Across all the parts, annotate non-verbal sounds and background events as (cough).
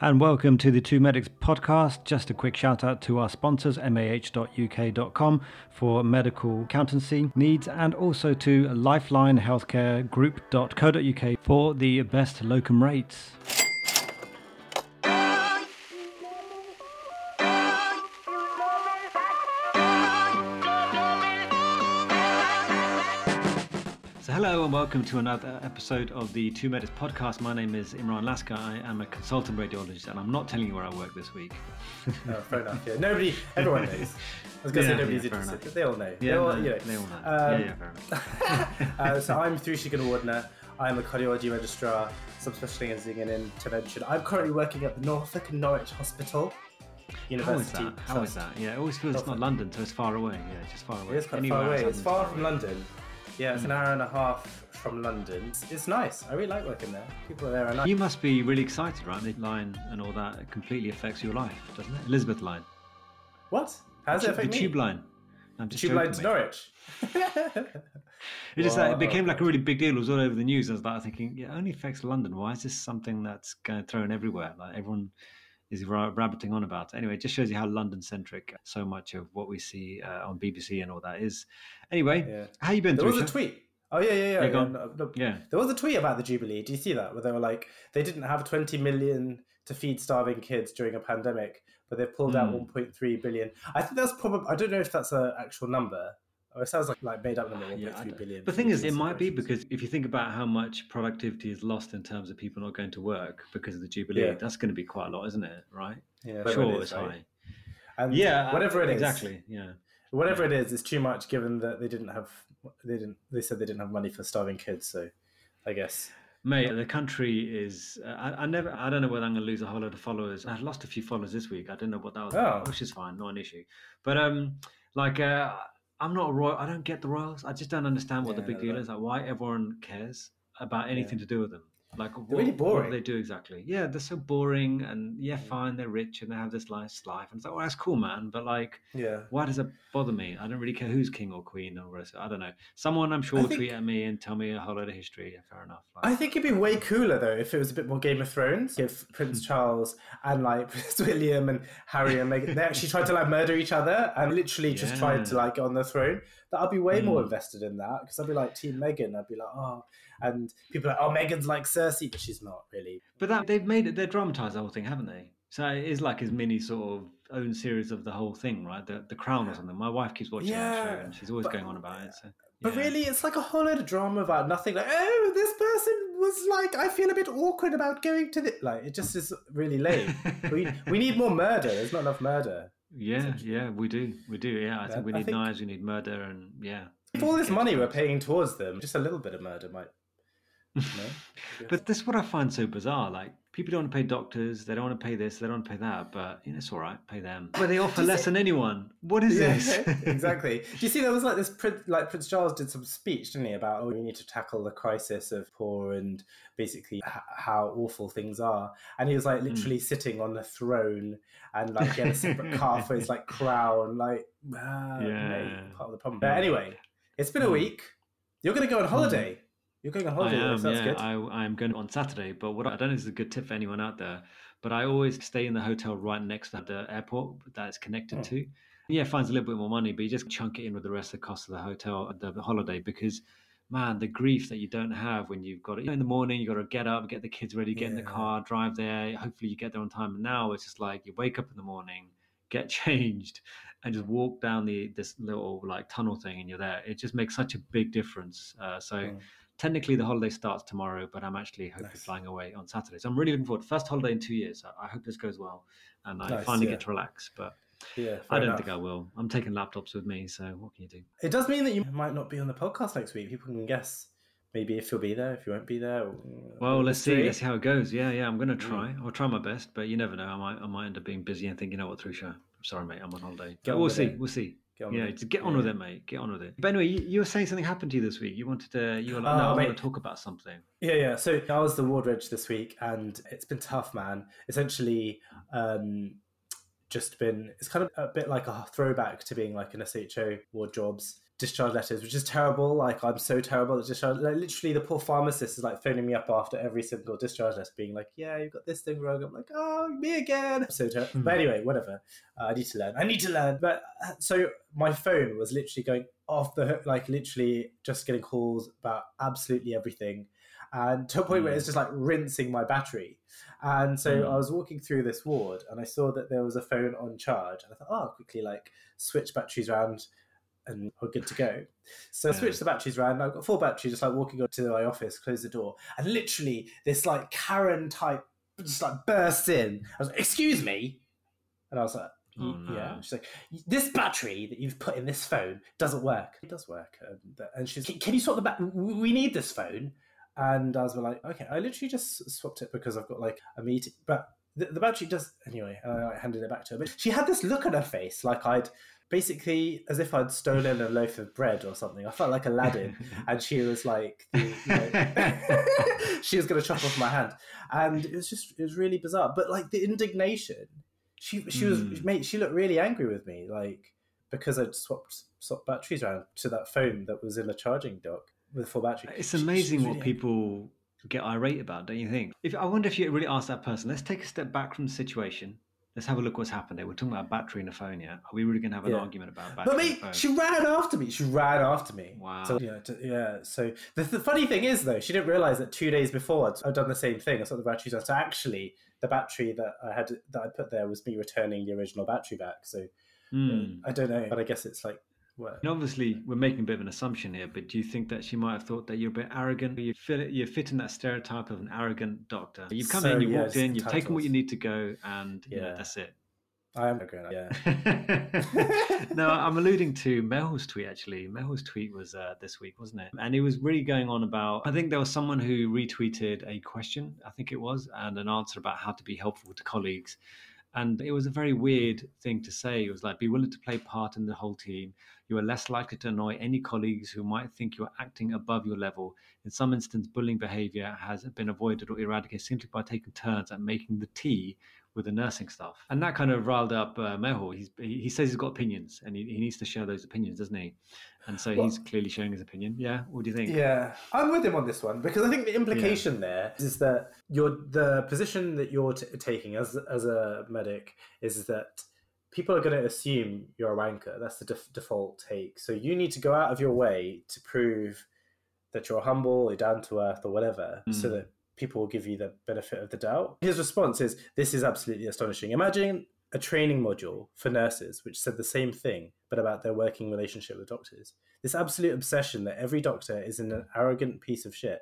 And welcome to the Two Medics podcast. Just a quick shout out to our sponsors, mah.uk.com for medical accountancy needs, and also to Lifeline Healthcare for the best locum rates. And welcome to another episode of the Two Medics podcast. My name is Imran Lasker. I am a consultant radiologist, and I'm not telling you where I work this week. Oh, fair enough. Yeah, nobody, everyone knows. I was going to Yeah, say nobody's yeah, interested, but they all know. Yeah, they all, no, you know. they all know. Um, yeah, yeah, fair enough. (laughs) uh, so I'm Thrushika Wardner. I'm a cardiology registrar, subspecializing in intervention. I'm currently working at the Norfolk and Norwich Hospital How is University. that? How is that? Yeah, it always feels it's not London, so it's far away. Yeah, it's just far away. It is quite Anywhere far away. It's far from London. Yeah, it's an hmm. hour and a half from London. It's, nice. I really like working there. People there are nice. You must be really excited, right? The line and all that it completely affects your life, doesn't it? Elizabeth line. What? How does it the affect me? tube line. I'm just tube line to mate. Norwich. (laughs) It just like, it became like a really big deal. It was all over the news. I was like thinking, yeah, it only affects London. Why is this something that's going thrown everywhere? Like everyone is ra- rabbiting on about. Anyway, it just shows you how London centric so much of what we see uh, on BBC and all that is. Anyway, Yeah. how you been? There was a tweet. Oh yeah, yeah, yeah. Yeah, go yeah, on. no, no, Yeah. There was a tweet about the Jubilee. Do you see that? Where they were like, they didn't have 20 million to feed starving kids during a pandemic, but they've pulled out Hmm. 1.3 billion. I think that's probably. I don't know if that's an actual number. Or it sounds like like made up number. 1.3 Yeah, I billion. don't- The thing is, it might be because if you think about how much productivity is lost in terms of people not going to work because of the Jubilee, Yeah. that's going to be quite a lot, isn't it? Right? yeah, sure, it is, it's right? high. And Yeah, whatever it is, exactly. Yeah. Whatever it is, it's too much given that they didn't have. They didn't. They said they didn't have money for starving kids. So, I guess. Mate, the country is. Uh, I, I never. I don't know whether I'm going to lose a whole lot of followers. I lost a few followers this week. I don't know what that was, Oh. about, which is fine, not an issue. But um, like, uh, I'm not a royal. I don't get the royals. I just don't understand what Yeah, the big no, deal is. Like, why everyone cares about anything to do with them. Like, what, really what boring. do they do exactly? Yeah, they're so boring. And yeah, fine, they're rich and they have this nice life. And it's like, well, that's cool, man. But like, Yeah. why does it bother me? I don't really care who's king or queen or rest. I don't know. Someone I'm sure will think- tweet at me and tell me a whole lot of history. Yeah, fair enough. Like, I think it'd be way cooler though if it was a bit more Game of Thrones. If Hmm. Prince Charles and like (laughs) Prince William and Harry and Meghan they actually tried to like murder each other and literally just tried to like get on the throne. That I'd be way more Mm. invested in that because I'd be like Team Meghan. I'd be like, oh, and people are like, oh, Meghan's like Cersei, but she's not really. But that they've made it, they've dramatized the whole thing, haven't they? So it is like his mini sort of own series of the whole thing, right? The the Crown or something. My wife keeps watching that show and she's always but- going on about it. So, But really, it's like a whole load of drama about nothing. Like, oh, this person was like, I feel a bit awkward about going to the. Like, it just is really lame. we we need more murder. There's not enough murder. Yeah, yeah, we do, we do. Yeah, I Yeah, think we need think- knives, we need murder, and yeah. If all this money we're paying towards them, just a little bit of murder might. You know? (laughs) But this is what I find so bizarre. Like people don't want to pay doctors, they don't want to pay this, they don't want to pay that. But you know, it's all right, pay them. But they offer less see- than anyone. What is Yeah, this? (laughs) exactly. (laughs) Do you see there was like this like Prince Charles did some speech, didn't he, about oh we need to tackle the crisis of poor and basically h- how awful things are, and he was Hmm. like literally sitting on the throne and like he had a separate (laughs) car for his like crown, like ah, Yeah. part of the problem. But anyway, it's been a Hmm. week. You're going to go on holiday. You're going on I am, yeah. good. I, am going on Saturday, but what I don't know is a good tip for anyone out there. But I always stay in the hotel right next to the airport that it's connected Oh. to. Yeah, it finds a little bit more money, but you just chunk it in with the rest of the cost of the hotel, the, the holiday, because man, the grief that you don't have when you've got it you know, in the morning, you've got to get up, get the kids ready, get in the car, drive there. Hopefully, you get there on time. And now it's just like you wake up in the morning, get (laughs) changed, and just walk down the this little like tunnel thing, and you're there. It just makes such a big difference. Uh, so Mm. Technically the holiday starts tomorrow, but I'm actually hopefully Nice. flying away on Saturday. So I'm really looking forward. First holiday in two years. I, I hope this goes well, and I Nice, finally yeah. get to relax. But yeah, I don't enough. think I will. I'm taking laptops with me, so what can you do? It does mean that you might not be on the podcast next week. People can guess maybe if you'll be there, if you won't be there. or- Well, let's see. Let's see how it goes. Yeah, yeah. I'm going to Mm. try. I'll try my best, but you never know. I might, I might end up being busy and think, you know what, through show. I'm sorry, mate. I'm on holiday. But we'll see. it. We'll see. Get on Yeah, with it. get on Yeah. with it, mate. Get on with it. But anyway, you, you were saying something happened to you this week. You wanted to. You were like, Oh, no, I want to talk about something. Yeah, yeah. So I was the ward reg this week, and it's been tough, man. Essentially, um, just been it's kind of a bit like a throwback to being like an SHO ward jobs. Discharge letters, which is terrible. Like I'm so terrible at discharge. Like, literally, the poor pharmacist is like phoning me up after every single discharge letter, being like, "Yeah, you've got this thing wrong." I'm like, "Oh, me again." I'm so terrible. Hmm. But anyway, whatever. Uh, I need to learn. I need to learn. But uh, so my phone was literally going off the hook, like literally just getting calls about absolutely everything. And to a point where Mm. it's just like rinsing my battery. And so Mm. I was walking through this ward and I saw that there was a phone on charge. And I thought, oh, I'll quickly like switch batteries around and we're good to go. So I switched the batteries around. I've got full battery, just like walking up to my office, close the door, and literally this like Karen type just like bursts in. I was like, "Excuse me," and I was like, Oh, "Y- "Yeah." no. She's like, "This battery that you've put in this phone doesn't work. It does work." Um, and, and she's, "Can can you swap the back? We need this phone." And I was like, "Okay." I literally just swapped it because I've got like a meeting, but. The, the battery does anyway. And I handed it back to her, but she had this look on her face, like I'd basically as if I'd stolen a loaf of bread or something. I felt like Aladdin, (laughs) and she was like, the, you know, (laughs) (laughs) she was going to chop off my hand, and it was just it was really bizarre. But like the indignation, she she was Mm. mate, she looked really angry with me, like because I'd swapped swapped batteries around to that phone that was in a charging dock with full battery. It's She- she amazing what people get irate about, don't you think? If I wonder if you really asked that person, let's take a step back from the situation. Let's have a look what's happened there. We're talking about battery in a phone, yeah? Are we really going to have an Yeah. argument about battery But in a mate, phone? she ran after me. She ran after me. Wow. So, yeah, to- yeah. So the, the funny thing is, though, she didn't realize that two days before I'd, I'd done the same thing. I saw the batteries on. So actually, the battery that I had that I put there was me returning the original battery back. So Hmm. I don't know, but I guess it's like, well, And obviously, we're making a bit of an assumption here, but do you think that she might have thought that you're a bit arrogant? You fit, you fit in that stereotype of an arrogant doctor. You've come So, in, you yeah, walked in, you've taken what you need to go, and yeah, Yeah. that's it. I am a grown. Yeah. (laughs) (laughs) no, I'm alluding to Mel's tweet actually. Mel's tweet was uh, this week, wasn't it? And he was really going on about. I think there was someone who retweeted a question, I think it was, and an answer about how to be helpful to colleagues. And it was a very weird thing to say. It was like, be willing to play part in the whole team. You are less likely to annoy any colleagues who might think you're acting above your level. In some instance, bullying behavior has been avoided or eradicated simply by taking turns at making the tea with the nursing staff. And that kind of riled up uh, Mehul. He's, he, he says he's got opinions and he, he needs to share those opinions, doesn't he? And so Well- he's clearly sharing his opinion. Yeah. What do you think? Yeah, I'm with him on this one because I think the implication there is that you're the position that you're t- taking as as a medic is that people are going to assume you're a wanker. That's the def- default take. So you need to go out of your way to prove that you're humble, or down to earth, or whatever, so Mm. that people will give you the benefit of the doubt. His response is, "This is absolutely astonishing. Imagine." A training module for nurses, which said the same thing, but about their working relationship with doctors this absolute obsession that every doctor is an arrogant piece of shit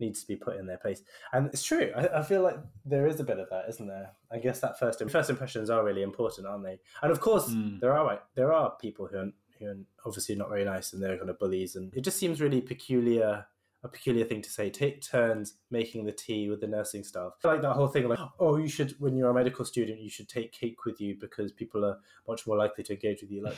needs to be put in their place. And it's true. I, I feel like there is a bit of that, isn't there? I guess that first first impressions are really important, aren't they? And of course, Mm. there are there are people who are, who are obviously not very nice and they're kind of bullies, and it just seems really peculiar. A peculiar thing to say. Take turns making the tea with the nursing staff. I like that whole thing, like, oh, you should, when you're a medical student, you should take cake with you because people are much more likely to engage with you. Like,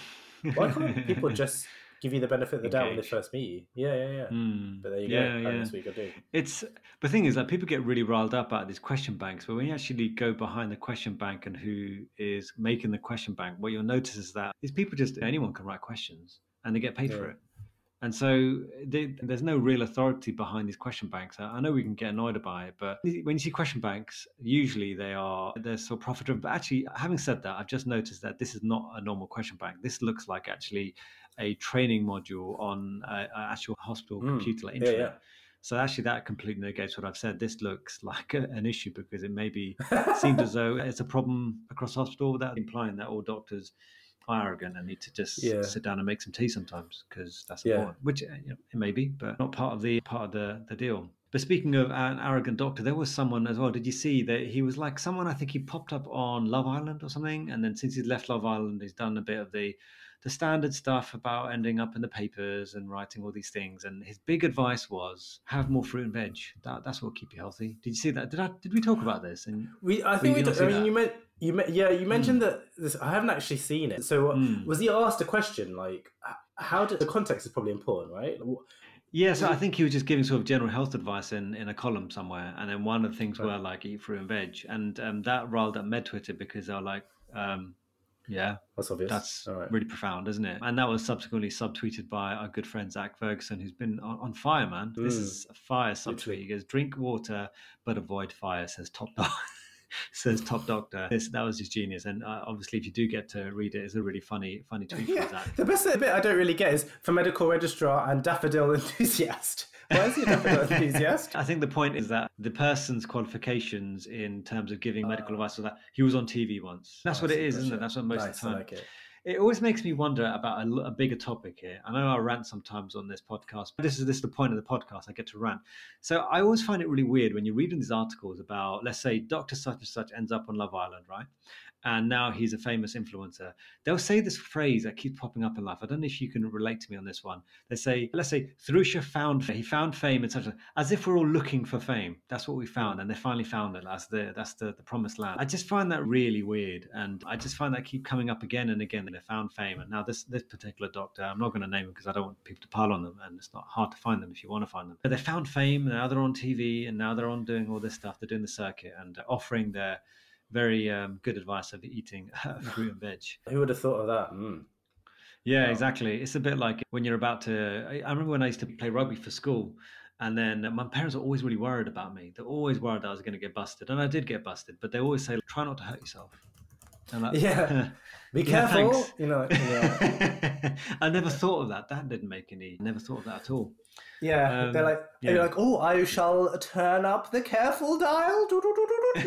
why can't (laughs) people just give you the benefit of the doubt when they first meet you? Yeah, yeah, yeah. Mm. But there you yeah, go. yeah. That's what you got to do. It's the thing is that people get really riled up at these question banks, but when you actually go behind the question bank and who is making the question bank, what you'll notice is that these people just anyone can write questions and they get paid for it. And so they, there's no real authority behind these question banks. I I know we can get annoyed by it, but when you see question banks, usually they are they're so profitable. But actually, having said that, I've just noticed that this is not a normal question bank. This looks like actually a training module on an actual hospital Mm. computer like Yeah, yeah. So actually, that completely negates what I've said. This looks (laughs) like a, an issue because it maybe seems as though it's a problem across hospital without implying that all doctors are arrogant and need to just Yeah. sit down and make some tea sometimes because that's Yeah. important. Which uh, you know, it may be, but not part of the part of the, the deal. But speaking of an arrogant doctor, there was someone as well. Did you see that he was like someone? I think he popped up on Love Island or something, and then since he's left Love Island, he's done a bit of the the standard stuff about ending up in the papers and writing all these things. And his big advice was have more fruit and veg. That, that's what will keep you healthy. Did you see that? Did I? Did we talk about this? And We, I think you we. did I mean, that. you meant you. Me, yeah, you mentioned that. This, I haven't actually seen it. So, Mm. was he asked a question like, how did the context is probably important, right? Yeah, so I think he was just giving sort of general health advice in, in a column somewhere, and then one of the things Right. were like eat fruit and veg, and um, that riled up med Twitter because they were like, um, Yeah, that's obvious. That's right. really profound, isn't it? And that was subsequently subtweeted by our good friend Zach Ferguson, who's been on, on fire, man. Mm. This is a fire subtweet. He goes, "Drink water, but avoid fire," says Top Dog. (laughs) (laughs) says Top Doctor. This, that was just genius. And uh, obviously, if you do get to read it, it's a really funny, funny tweet yeah. from Zach. The best bit I don't really get is for medical registrar and daffodil (laughs) enthusiast. Why is he a daffodil (laughs) enthusiast? I think the point is that the person's qualifications in terms of giving medical uh, advice, so that he was on TV once. That's what it is, isn't it? That's what most nice, of the time. Like it always makes me wonder about a, a, bigger topic here. I know I rant sometimes on this podcast, but this is this is the point of the podcast. I get to rant. So I always find it really weird when you're reading these articles about, let's say, Doctor such and such ends up on Love Island, right? and now he's a famous influencer. They'll say this phrase that keeps popping up in life. I don't know if you can relate to me on this one. They say, let's say, Thrusha found he found fame and such as if we're all looking for fame. That's what we found, and they finally found it. That's the that's the, the promised land. I just find that really weird, and I just find that keep coming up again and again. They found fame, and now this this particular doctor, I'm not going to name him because I don't want people to pile on them, and it's not hard to find them if you want to find them. But they found fame, and now they're on TV, and now they're on doing all this stuff. They're doing the circuit and offering their very um, good advice of eating (laughs) fruit and veg. Who would have thought of that? Mm. Yeah, wow. exactly. It's a bit like when you're about to. I remember when I used to play rugby for school, and then my parents were always really worried about me. They're always worried that I was going to get busted, and I did get busted. But they always say, "Try not to hurt yourself." Like, yeah, (laughs) be careful. Yeah, you know, yeah. (laughs) I never thought of that. That didn't make any. Never thought of that at all. Yeah, um, they're like, yeah. they're like, oh, I shall turn up the careful dial.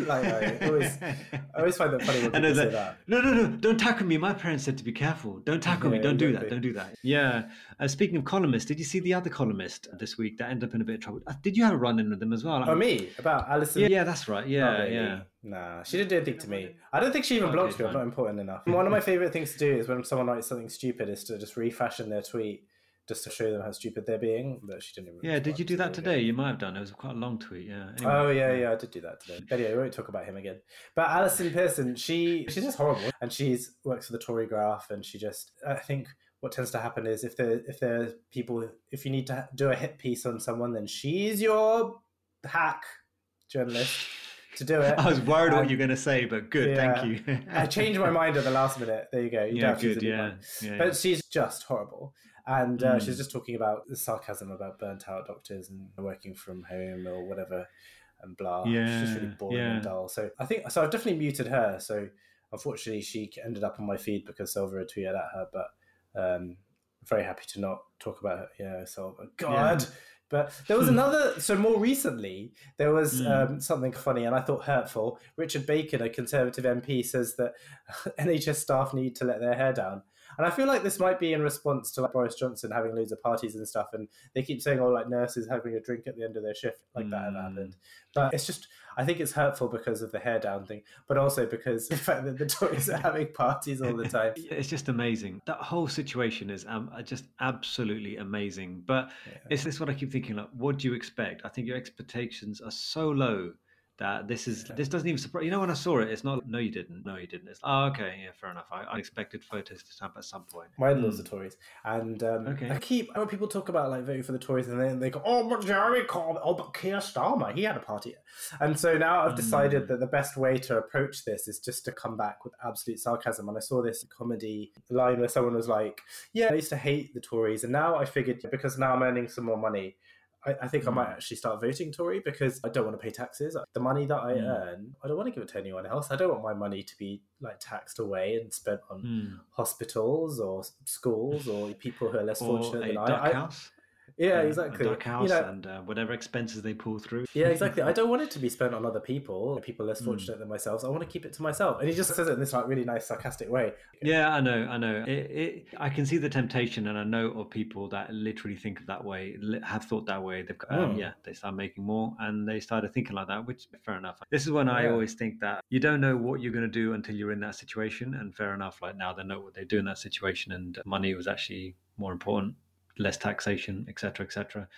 like, I always, I always find that funny when (laughs) people say that. No, no, no, don't tackle me. My parents said to be careful. Don't (laughs) tackle yeah, me. Don't do that. Don't do that. Yeah. Uh, speaking of columnists, did you see the other columnist this week that ended up in a bit of trouble? Uh, did you have a run in with them as well? Oh, me about Allison? Yeah, yeah that's right. Yeah, yeah. Nah, she didn't do anything to me. I don't think she even blocked me. I'm not important enough. One of my favorite things to do is when someone writes something stupid, is to just refashion their tweet just to show them how stupid they're being. But she didn't. yeah, did you do that today? You might have done. It was quite a long tweet. Yeah. Anyway. Oh yeah, yeah, I did do that today. But yeah, we won't talk about him again. But Allison Pearson, she she's just horrible, and she's works for the Tory Graph, and she just I think what tends to happen is if there if there's people if you need to do a hit piece on someone, then she's your hack journalist to do it. (laughs) I was worried what you're going to say, but good, yeah, thank you. I (laughs) changed my mind at the last minute. There you go. You yeah, good. Yeah. yeah. But she's just horrible and uh, mm. she's just talking about the sarcasm about burnt out doctors and working from home or whatever and blah. Yeah, she's just really boring yeah. and dull. So I think so. I've definitely muted her. So unfortunately, she ended up on my feed because Silver had tweeted at her. But um, very happy to not talk about her. Yeah, Silver. God. But there was another. So more recently, there was mm. um, something funny and I thought hurtful. Richard Bacon, a Conservative MP, says that (laughs) NHS staff need to let their hair down. And I feel like this might be in response to like Boris Johnson having loads of parties and stuff. And they keep saying, oh, like nurses having a drink at the end of their shift, like mm. that had happened. But it's just, I think it's hurtful because of the hair down thing, but also because (laughs) the fact that the Tories are having parties all the time. (laughs) It's just amazing. That whole situation is um, just absolutely amazing. But yeah. it's this what I keep thinking like, what do you expect? I think your expectations are so low that this is this doesn't even surprise you know when i saw it it's not no you didn't no you didn't it's oh okay yeah fair enough i, I expected photos to stamp at some point my in-laws mm. are tories and um, okay. i keep when people talk about like voting for the tories and then they go oh but jeremy corbyn oh but keir starmer he had a party and so now i've decided mm. that the best way to approach this is just to come back with absolute sarcasm and i saw this comedy line where someone was like yeah i used to hate the tories and now i figured because now i'm earning some more money I, I think mm. I might hmm. actually start voting Tory because I don't want to pay taxes. The money that I mm. earn, I don't want to give it to anyone else. I don't want my money to be like taxed away and spent on mm. hospitals or schools or people who are less or fortunate than I. I yeah, exactly. A duck house you know, and uh, whatever expenses they pull through. Yeah, (laughs) exactly. I don't want it to be spent on other people, people less hmm. fortunate mm. than myself. I want to keep it to myself. And he just says it in this like really nice, sarcastic way. Yeah, I know, I know. It, it, I can see the temptation, and I know of people that literally think of that way, have thought that way. They've, um, mm. yeah, they start making more, and they started thinking like that, which fair enough. This is when I always think that you don't know what you're going to do until you're in that situation, and fair enough. Like now, they know what they do in that situation, and money was actually more important less taxation, etc., etc.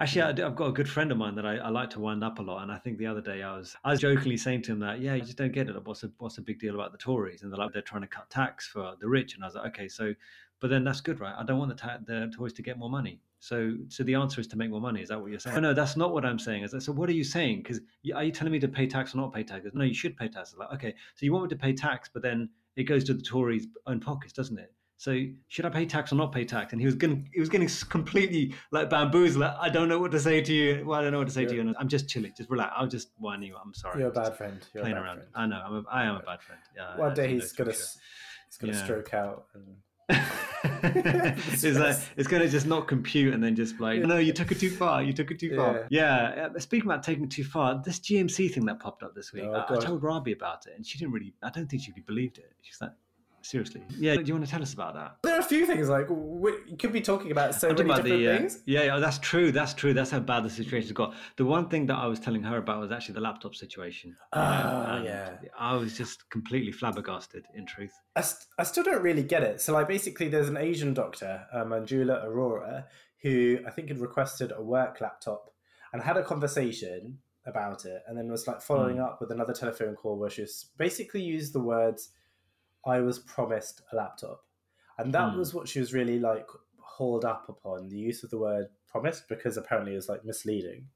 Actually, hmm. I've got a good friend of mine that I, I, like to wind up a lot, and I think the other day I was I was jokingly saying to him that yeah, you just don't get it. What's a, what's the big deal about the Tories? And they're like they're trying to cut tax for the rich, and I was like okay, so but then that's good, right? I don't want the ta- the Tories to get more money. So so the answer is to make more money. Is that what you're saying? Oh, no, that's not what I'm saying. Is that, so what are you saying? Because are you telling me to pay tax or not pay tax? No, you should pay tax. Like okay, so you want me to pay tax, but then it goes to the Tories' own pockets, doesn't it? So should I pay tax or not pay tax? And he was getting he was getting completely like bamboozled. Like, I don't know what to say to you. Well, I don't know what to say to you. And I'm just chilling, just relax. I'm just whining you. I'm sorry. You're a bad friend. You're playing a bad around. friend. I know. I'm a, I am a bad friend. Yeah. One day he's gonna sure. he's gonna Yeah. stroke out and (laughs) (laughs) it's like it's going to just not compute and then just like no you took it too far you took it too far yeah, uh, speaking about taking it too far this gmc thing that popped up this week Oh, I, I told Rabi about it and she didn't really i don't think she really believed it she's like seriously yeah do you want to tell us about that there are a few things like we you could be talking about so many talking different about the, uh, things. yeah, yeah, that's true. That's true. That's how bad the situation's got. The one thing that I was telling her about was actually the laptop situation. Ah, And yeah. I was just completely flabbergasted. In truth, I, st- I still don't really get it. So, like, basically, there's an Asian doctor, uh, Manjula Arora, who I think had requested a work laptop and had a conversation about it, and then was like following up with another telephone call where she was basically used the words, "I was promised a laptop," and that Hmm. was what she was really like hauled up upon the use of the word promised because apparently it was like misleading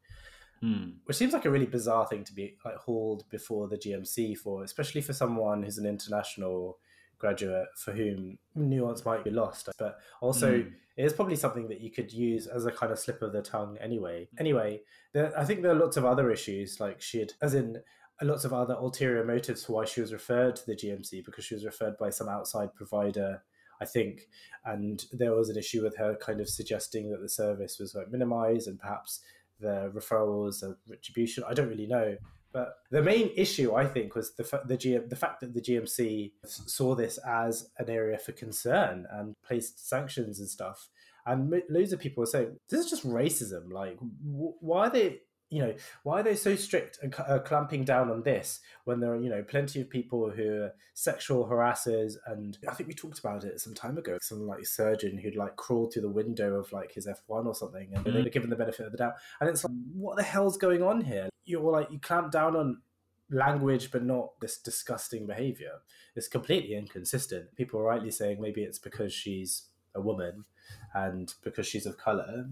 Hmm. which seems like a really bizarre thing to be like hauled before the GMC for, especially for someone who's an international graduate for whom nuance might be lost. But also, Mm. it is probably something that you could use as a kind of slip of the tongue anyway. Anyway, there, I think there are lots of other issues, like she had, as in lots of other ulterior motives for why she was referred to the GMC because she was referred by some outside provider. I think, and there was an issue with her kind of suggesting that the service was like minimized and perhaps the referrals and retribution. I don't really know. But the main issue, I think, was the the, G- the fact that the GMC saw this as an area for concern and placed sanctions and stuff. And loads of people were saying this is just racism. Like, w- why are they, you know, why are they so strict and uh, clamping down on this when there are, you know, plenty of people who are sexual harassers? And I think we talked about it some time ago. Some like surgeon who'd like crawled through the window of like his F one or something, and they were given the benefit of the doubt. And it's like, what the hell's going on here? You're like, you clamp down on language, but not this disgusting behavior. It's completely inconsistent. People are rightly saying maybe it's because she's a woman and because she's of color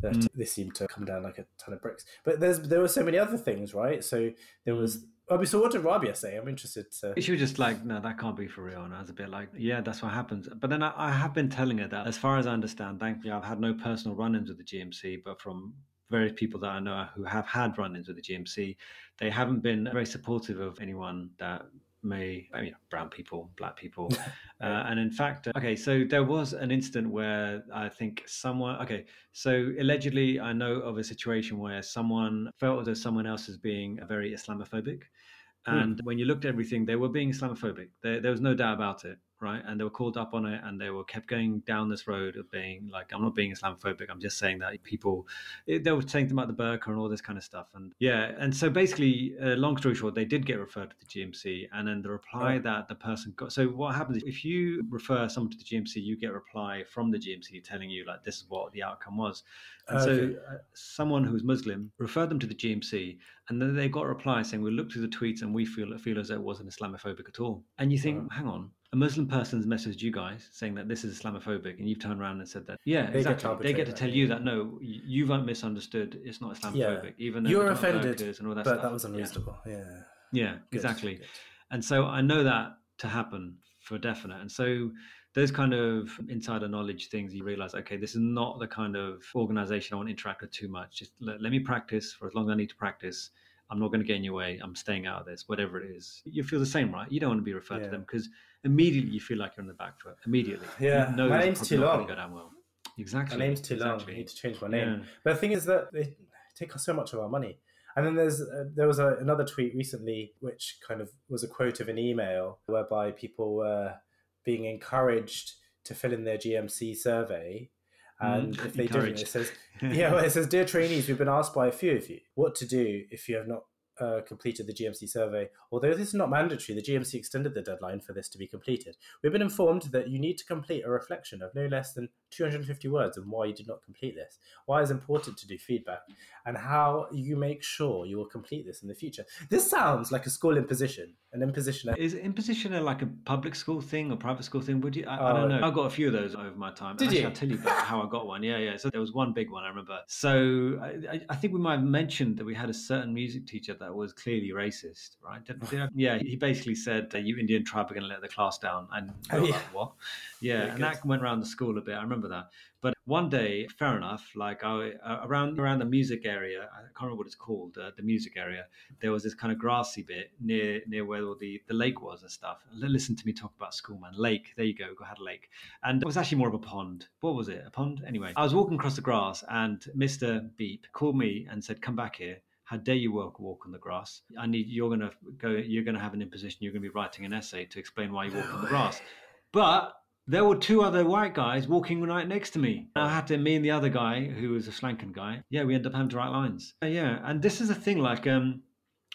that mm. they seem to come down like a ton of bricks. But there's there were so many other things, right? So there was. Mm. I mean, so what did Rabia say? I'm interested to. She was just like, no, that can't be for real. And I was a bit like, yeah, that's what happens. But then I, I have been telling her that, as far as I understand, thankfully, I've had no personal run ins with the GMC, but from various people that I know who have had run ins with the GMC, they haven't been very supportive of anyone that may, I mean, brown people, black people. (laughs) uh, and in fact, okay, so there was an incident where I think someone, okay, so allegedly, I know of a situation where someone felt as though someone else is being a very Islamophobic. And when you looked at everything, they were being Islamophobic. There, there was no doubt about it, right? And they were called up on it, and they were kept going down this road of being like, "I'm not being Islamophobic. I'm just saying that people." It, they were saying about the burqa and all this kind of stuff, and yeah. And so basically, uh, long story short, they did get referred to the GMC, and then the reply Oh. that the person got. So what happens is, if you refer someone to the GMC, you get a reply from the GMC telling you like this is what the outcome was. And so uh, someone who's Muslim referred them to the GMC, and then they got a reply saying, "We looked through the tweets and we feel feel as though it wasn't Islamophobic at all." And you think, hang on, a Muslim person's messaged you guys saying that this is Islamophobic, and you've turned around and said that, yeah, They get to exactly. They get to that, tell yeah. you that no, you've misunderstood. It's not Islamophobic, yeah. even though You're we're talking about offended, and all that but stuff. that was unreasonable. Yeah. Yeah, Good, exactly. good. And so I know that to happen for definite. And so those kind of insider knowledge things, you realize, okay, this is not the kind of organization I want to interact with too much. Just let, let me practice for as long as I need to practice. I'm not going to get in your way. I'm staying out of this, whatever it is. You feel the same, right? You don't want to be referred to them because immediately you feel like you're on the back foot. Immediately. Yeah, know my name's too long. Go down well. Exactly. My name's too long. I need to change my name. Yeah. But the thing is that they take so much of our money. And then there's uh, there was a, another tweet recently which kind of was a quote of an email whereby people were being encouraged to fill in their GMC survey. And Mm, if they didn't, it says, (laughs) yeah, well, it says, Dear trainees, we've been asked by a few of you what to do if you have not uh, completed the GMC survey. Although this is not mandatory, the GMC extended the deadline for this to be completed. We've been informed that you need to complete a reflection of no less than 250 words on why you did not complete this, why it's important to do feedback, and how you make sure you will complete this in the future. This sounds like a school imposition. An impositioner. Is impositioner like a public school thing or private school thing? Would you? I, I Oh, don't know. I got a few of those over my time. Did Actually, you? I'll tell you about how I got one. Yeah, yeah. So there was one big one I remember. So I, I- think we might have mentioned that we had a certain music teacher that was clearly racist, right? Did, did I- (laughs) yeah, he basically said that you Indian tribe are going to let the class down, and Oh, yeah. like, (laughs) what? Yeah, Very and good. that went around the school a bit. I remember that. But one day, fair enough. Like I, uh, around around the music area, I can't remember what it's called. Uh, the music area. There was this kind of grassy bit near near where all the the lake was and stuff. Listen to me talk about school, man. Lake. There you go. Go had a lake, and it was actually more of a pond. What was it? A pond? Anyway, I was walking across the grass, and Mister Beep called me and said, "Come back here." How dare you walk walk on the grass? I need you're gonna go. You're gonna have an imposition. You're gonna be writing an essay to explain why you walk on the grass. (sighs) But there were two other white guys walking right next to me. I had to, me and the other guy, who was a Slanken guy, yeah, we ended up having to write lines. Uh, yeah, and this is the thing, like, um,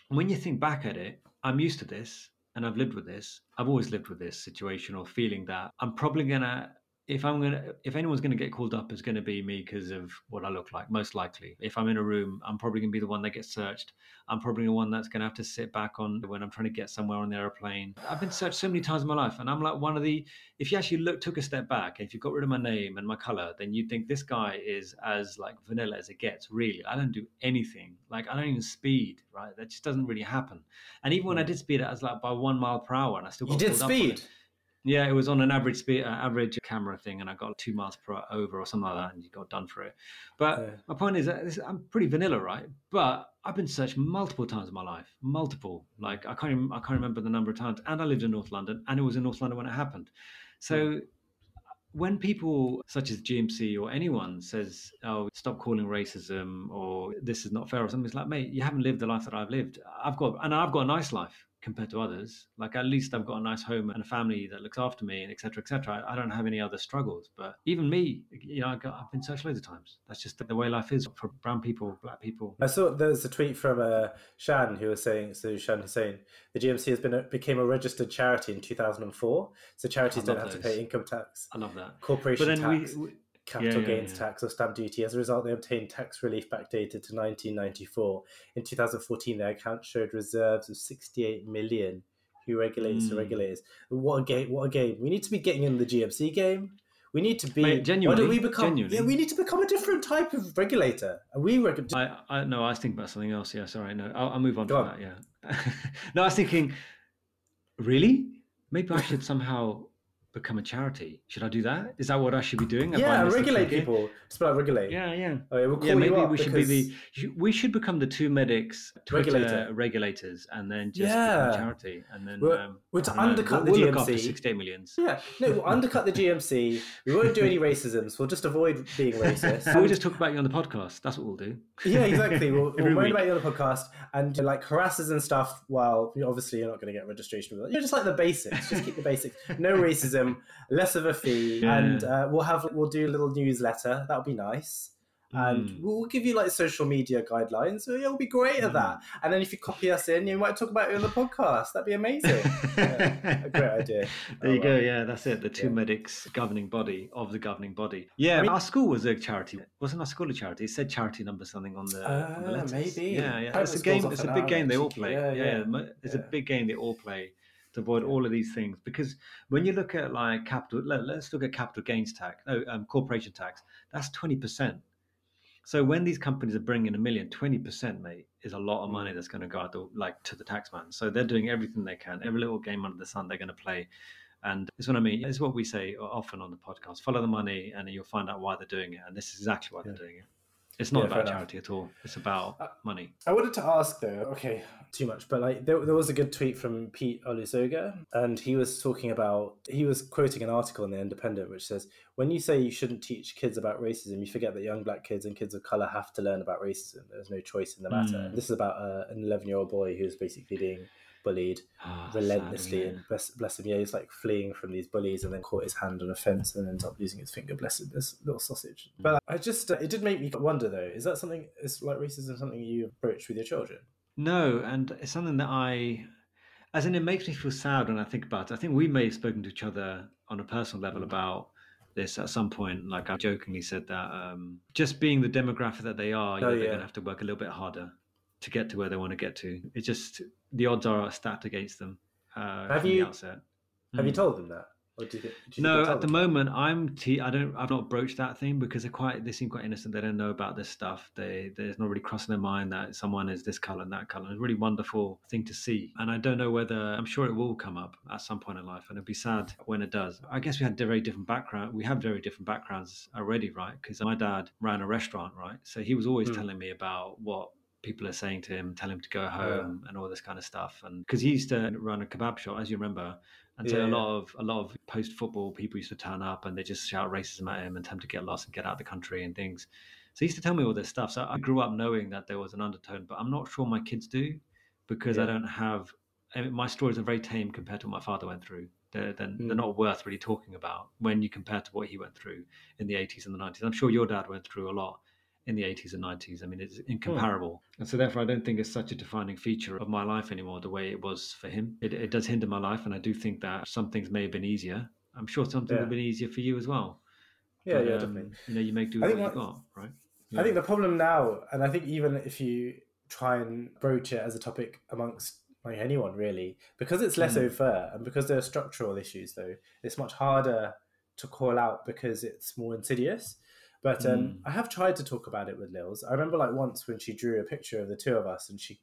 when you think back at it, I'm used to this and I've lived with this. I've always lived with this situation or feeling that I'm probably gonna, if I'm gonna, if anyone's gonna get called up, it's gonna be me because of what I look like, most likely. If I'm in a room, I'm probably gonna be the one that gets searched. I'm probably the one that's going to have to sit back on when I'm trying to get somewhere on the aeroplane. I've been searched so many times in my life, and I'm like one of the. If you actually look, took a step back, if you got rid of my name and my color, then you'd think this guy is as like vanilla as it gets. Really, I don't do anything. Like I don't even speed. Right, that just doesn't really happen. And even when I hmm. did speed, it was like by one mile per hour, and I still got You did pulled up on it. speed. Yeah, it was on an average speed, uh, average camera thing, and I got two miles per hour over or something like that, and you got done for it. But Yeah. my point is that this, I'm pretty vanilla, right? But I've been searched multiple times in my life, multiple. Like I can't, even, I can't remember the number of times. And I lived in North London, and it was in North London when it happened. So when people such as GMC or anyone says, "Oh, stop calling racism," or "This is not fair," or something, it's like, mate, you haven't lived the life that I've lived. I've got, and I've got a nice life compared to others. Like at least I've got a nice home and a family that looks after me, and etc. etc. I, I don't have any other struggles. But even me, you know, I got, I've been searched loads of times. That's just the way life is for brown people, black people. I saw there was a tweet from uh, Shan who was saying, so Shan Hussein, the GMC has been a, became a registered charity in 2004, so charities don't have to pay income tax, I love that. corporation But then tax, we, we capital yeah, yeah, gains yeah. tax, or stamp duty. As a result, they obtained tax relief backdated to 1994. In 2014, their account showed reserves of 68 million. Who regulates the Mm. regulators? What a game! What a game! We need to be getting in the GMC game. We need to be. Mate, why genuinely, don't we become? genuinely. Yeah, we need to become a different type of regulator. And we reckon. I, I no, I was thinking about something else. Yeah, sorry, no, I'll, I'll move on Go to on. that. Yeah, (laughs) no, I was thinking, really, maybe I should somehow become a charity. Should I do that? Is that what I should be doing? Have yeah, regulate people. Just about regulate. Yeah, yeah. Oh, yeah, we'll call Yeah, maybe up we should be the we should become the two medics Twitter Regulator. regulators and then just Yeah. become charity and then We're- um, we're to I know, undercut we'll, the we'll look after GMC. 68 millions. Yeah, no, we'll undercut the GMC. We won't do any racisms. We'll just avoid being racist. We'll just talk about you on the podcast. That's what we'll do. yeah, exactly. We'll, (laughs) we'll Every moan about you on the podcast and like harass us and stuff. While you obviously you're not going to get registration. You're just like the basics. Just keep the basics. No racism. Less of a fee, Yeah. and uh, we'll have we'll do a little newsletter. That'll be nice. And Mm. we'll give you like social media guidelines. So you'll be great at that. And then if you copy us in, you might talk about it on the podcast. That'd be amazing. (laughs) Yeah, a great idea. (laughs) There Oh, you go. well. Yeah, that's it. The two Yeah. medics governing body of the governing body. Yeah, I mean- our school was a charity. Wasn't our school a charity? It said charity number something on the, on the letters. maybe. Yeah, yeah. Private It's a game. It's a big game they all play. Yeah, Yeah, yeah. It's a big game they all play to avoid all of these things. Because when you look at like capital, let, let's look at capital gains tax. No, um, corporation tax. That's twenty percent. So when these companies are bringing a million, 20%, mate, is a lot of money Mm. that's going to go out the, like to the taxman. So they're doing everything they can. Every little game under the sun they're going to play. And it's what I mean. It's what we say often on the podcast. Follow the money and you'll find out why they're doing it. And this is exactly why Yeah. they're doing it. It's not Yeah, about enough. charity at all. It's about Uh, money. I wanted to ask though, okay, too much, but like there, there was a good tweet from Pete Olusoga, and he was talking about he was quoting an article in the Independent which says when you say you shouldn't teach kids about racism, you forget that young black kids and kids of color have to learn about racism. There's no choice in the matter. Mm. This is about uh, an 11 year old boy who's basically being bullied Ah, relentlessly, sad, and bless, bless him, yeah, he's like fleeing from these bullies and then caught his hand on a fence and ends up losing his finger. Bless him, this little sausage. Mm. But I just, uh, it did make me wonder though, is that something, is like racism something you approach with your children? No, and it's something that I, as in, it makes me feel sad when I think about it. I think we may have spoken to each other on a personal level Mm. about this at some point. Like I jokingly said that um, just being the demographic that they are, you Oh, know, they're yeah. going to have to work a little bit harder to get to where they want to get to. It's just the odds are stacked against them uh, Have from you- the outset. Have you Mm. told them that? Or do you, do you No, at the moment I'm t- I don't I've not broached that thing because they're quite they seem quite innocent. They don't know about this stuff. They there's not really crossing their mind that someone is this color and that color. It's a really wonderful thing to see. And I don't know whether I'm sure it will come up at some point in life, and it'd be sad when it does. I guess we had very different background. We have very different backgrounds already, right? Because my dad ran a restaurant, right? So he was always Hmm. telling me about what people are saying to him, tell him to go home and all this kind of stuff. And because he used to run a kebab shop, as you remember, and so Yeah, a lot of a lot of post football people used to turn up and they just shout racism at him and tell him to get lost and get out of the country and things. So he used to tell me all this stuff. So I grew up knowing that there was an undertone, but I'm not sure my kids do because I don't have. I mean, my stories are very tame compared to what my father went through. They're, they're, they're Mm. not worth really talking about when you compare to what he went through in the 80s and the 90s. I'm sure your dad went through a lot in the 80s and 90s. I mean, it's incomparable. And so, therefore, I don't think it's such a defining feature of my life anymore, the way it was for him. It, it does hinder my life, and I do think that some things may have been easier. I'm sure some things Yeah. have been easier for you as well. Yeah, But, yeah, um, definitely. You know, you make do with think what you that- got, right? I think the problem now, and I think even if you try and broach it as a topic amongst like anyone really, because it's less Mm. overt and because there are structural issues, though, it's much harder to call out because it's more insidious. But um, Mm. I have tried to talk about it with Lils. I remember like once when she drew a picture of the two of us and she c-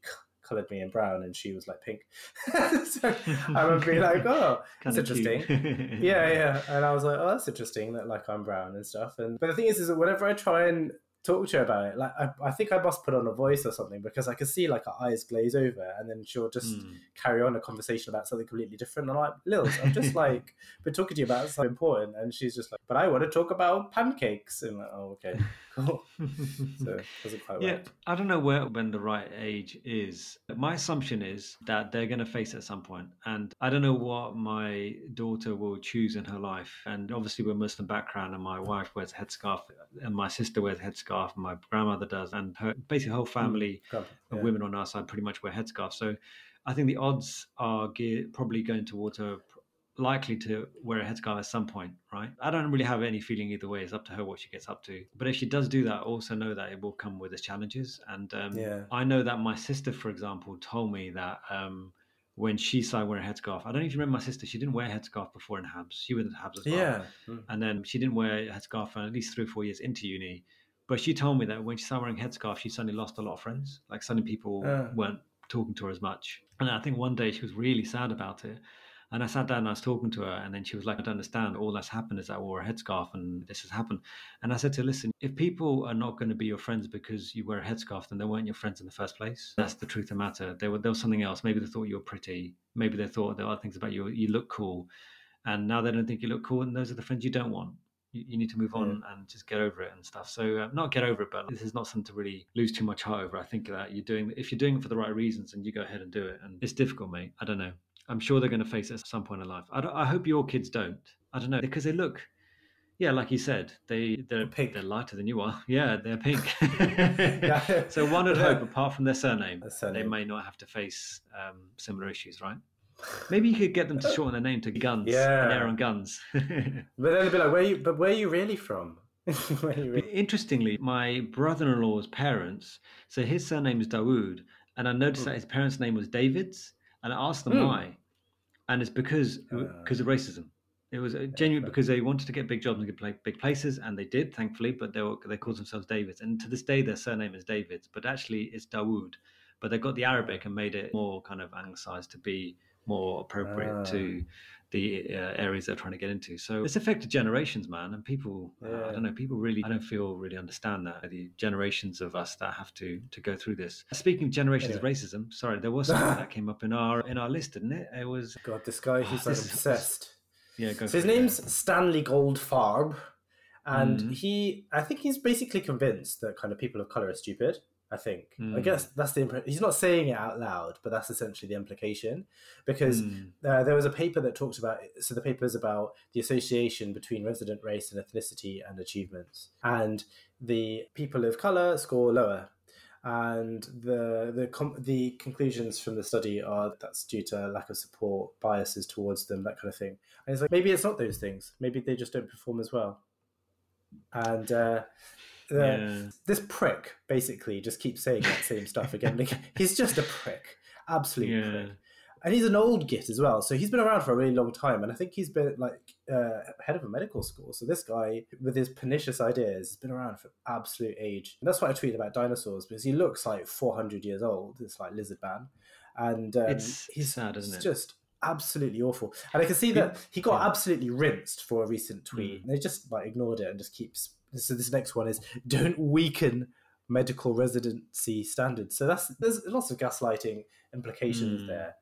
colored me in brown and she was like pink. (laughs) so I remember being like, oh, (laughs) that's interesting. (laughs) yeah, yeah. And I was like, oh, that's interesting that like I'm brown and stuff. And but the thing is, is that whenever I try and talk to her about it, like I, I think I must put on a voice or something because I can see like her eyes glaze over, and then she'll just Mm. carry on a conversation about something completely different. And I'm like, Lils, I'm just (laughs) like been talking to you about something important, and she's just like, but I want to talk about pancakes. And I'm like, oh, okay. (laughs) (laughs) So it doesn't quite Yeah, work. I don't know where when the right age is. My assumption is that they're going to face it at some point, and I don't know what my daughter will choose in her life. And obviously, we're Muslim background, and my wife wears a headscarf, and my sister wears a headscarf, and my grandmother does, and her basically whole hmm, family Grandpa, of women on our side pretty much wear headscarves. So I think the odds are geared, probably going towards her likely to wear a headscarf at some point, right? I don't really have any feeling either way. It's up to her what she gets up to. But if she does do that, also know that it will come with its challenges. And um, Yeah. I know that my sister, for example, told me that um, when she started wearing a headscarf, I don't know if you remember my sister, she didn't wear a headscarf before in Habs. She was in Habs as well. Yeah. Mm. And then she didn't wear a headscarf for at least three or four years into uni. But she told me that when she started wearing a headscarf, she suddenly lost a lot of friends. Like suddenly people Ah. weren't talking to her as much. And I think one day she was really sad about it. And I sat down and I was talking to her, and then she was like, I don't understand. All that's happened is I wore a headscarf and this has happened. And I said to her, listen, if people are not going to be your friends because you wear a headscarf, then they weren't your friends in the first place. That's the truth of the matter. There, were, there was something else. Maybe they thought you were pretty. Maybe they thought there other things about you. You look cool. And now they don't think you look cool. And those are the friends you don't want. You, you need to move on and just get over it and stuff. So, uh, not get over it, but this is not something to really lose too much heart over. I think that you're doing, if you're doing it for the right reasons and you go ahead and do it, and it's difficult, mate. I don't know. I'm sure they're going to face it at some point in life. I, I hope your kids don't. I don't know because they look, yeah, like you said, they they're Pink. They're lighter than you are. (laughs) Yeah, they're pink. Yeah. (laughs) so one would hope, apart from their surname, Their they may not have to face um, similar issues, right? Maybe you could get them to (laughs) shorten their name to Guns. Yeah. And Aaron Guns. But then they'd be like, where you? But where are you really from? you really? Interestingly, my brother-in-law's parents, so his surname is Dawood, and I noticed that his parents' name was Davids, and I asked them Hmm. why, and it's because because of racism. It was uh, genuine because they wanted to get big jobs and get pla- big places, and they did, thankfully. But they were, they called themselves Davids, and to this day their surname is Davids, but actually it's Dawood. But they got the Arabic and made it more kind of anglicized to be more appropriate Ah. to the uh, areas they're trying to get into. So it's affected generations, man, and people. Uh, I don't know. People really. I don't feel really understand that the generations of us that have to to go through this. Speaking of generations Anyway. of racism, sorry, there was (laughs) something that came up in our in our list, didn't it? It was God, this guy, he's like This is- obsessed. yeah. Go So his it, yeah. name's Stanley Goldfarb, and Mhm. he, I think he's basically convinced that kind of people of color are stupid. I think. I Mm. guess that's the. He's not saying it out loud, but that's essentially the implication, because Mm. uh, there was a paper that talks about. So the paper is about the association between resident race and ethnicity and achievements, and the people of color score lower. And the the com- the conclusions from the study are that's due to lack of support, biases towards them, that kind of thing. And it's like maybe it's not those things. Maybe they just don't perform as well. And uh, Yeah. this prick basically just keeps saying that same stuff again. Like, (laughs) he's just a prick. Absolute Yeah. prick. And he's an old git as well, so he's been around for a really long time. And I think he's been like uh, head of a medical school. So this guy, with his pernicious ideas, has been around for absolute age. And that's why I tweeted about dinosaurs because he looks like 400 years old. It's like lizard man, and um, It's he's sad, isn't it? it's just absolutely awful. And I can see that he got yeah. absolutely rinsed for a recent tweet. And they just like ignored it and just keeps. So this next one is don't weaken medical residency standards. So that's there's lots of gaslighting implications Mm. there.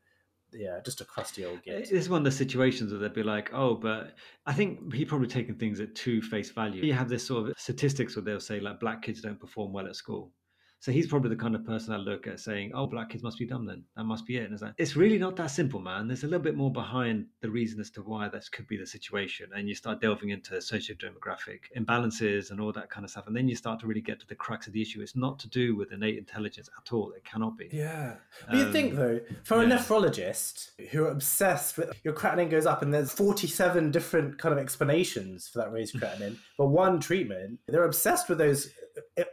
Yeah, just a crusty old git. is one of the situations where they'd be like, "Oh, but I think he probably taken things at two face value." You have this sort of statistics where they'll say like black kids don't perform well at school. So he's probably the kind of person I look at saying, "Oh, black kids must be dumb then. That must be it." And it's like, it's really not that simple, man. There's a little bit more behind the reason as to why this could be the situation, and you start delving into socio-demographic imbalances and all that kind of stuff, and then you start to really get to the crux of the issue. It's not to do with innate intelligence at all. It cannot be. Yeah. But you think Um, though, for a nephrologist who are obsessed with your creatinine goes up and there's 47 different kind of explanations for that raised creatinine, but one treatment, they're obsessed with those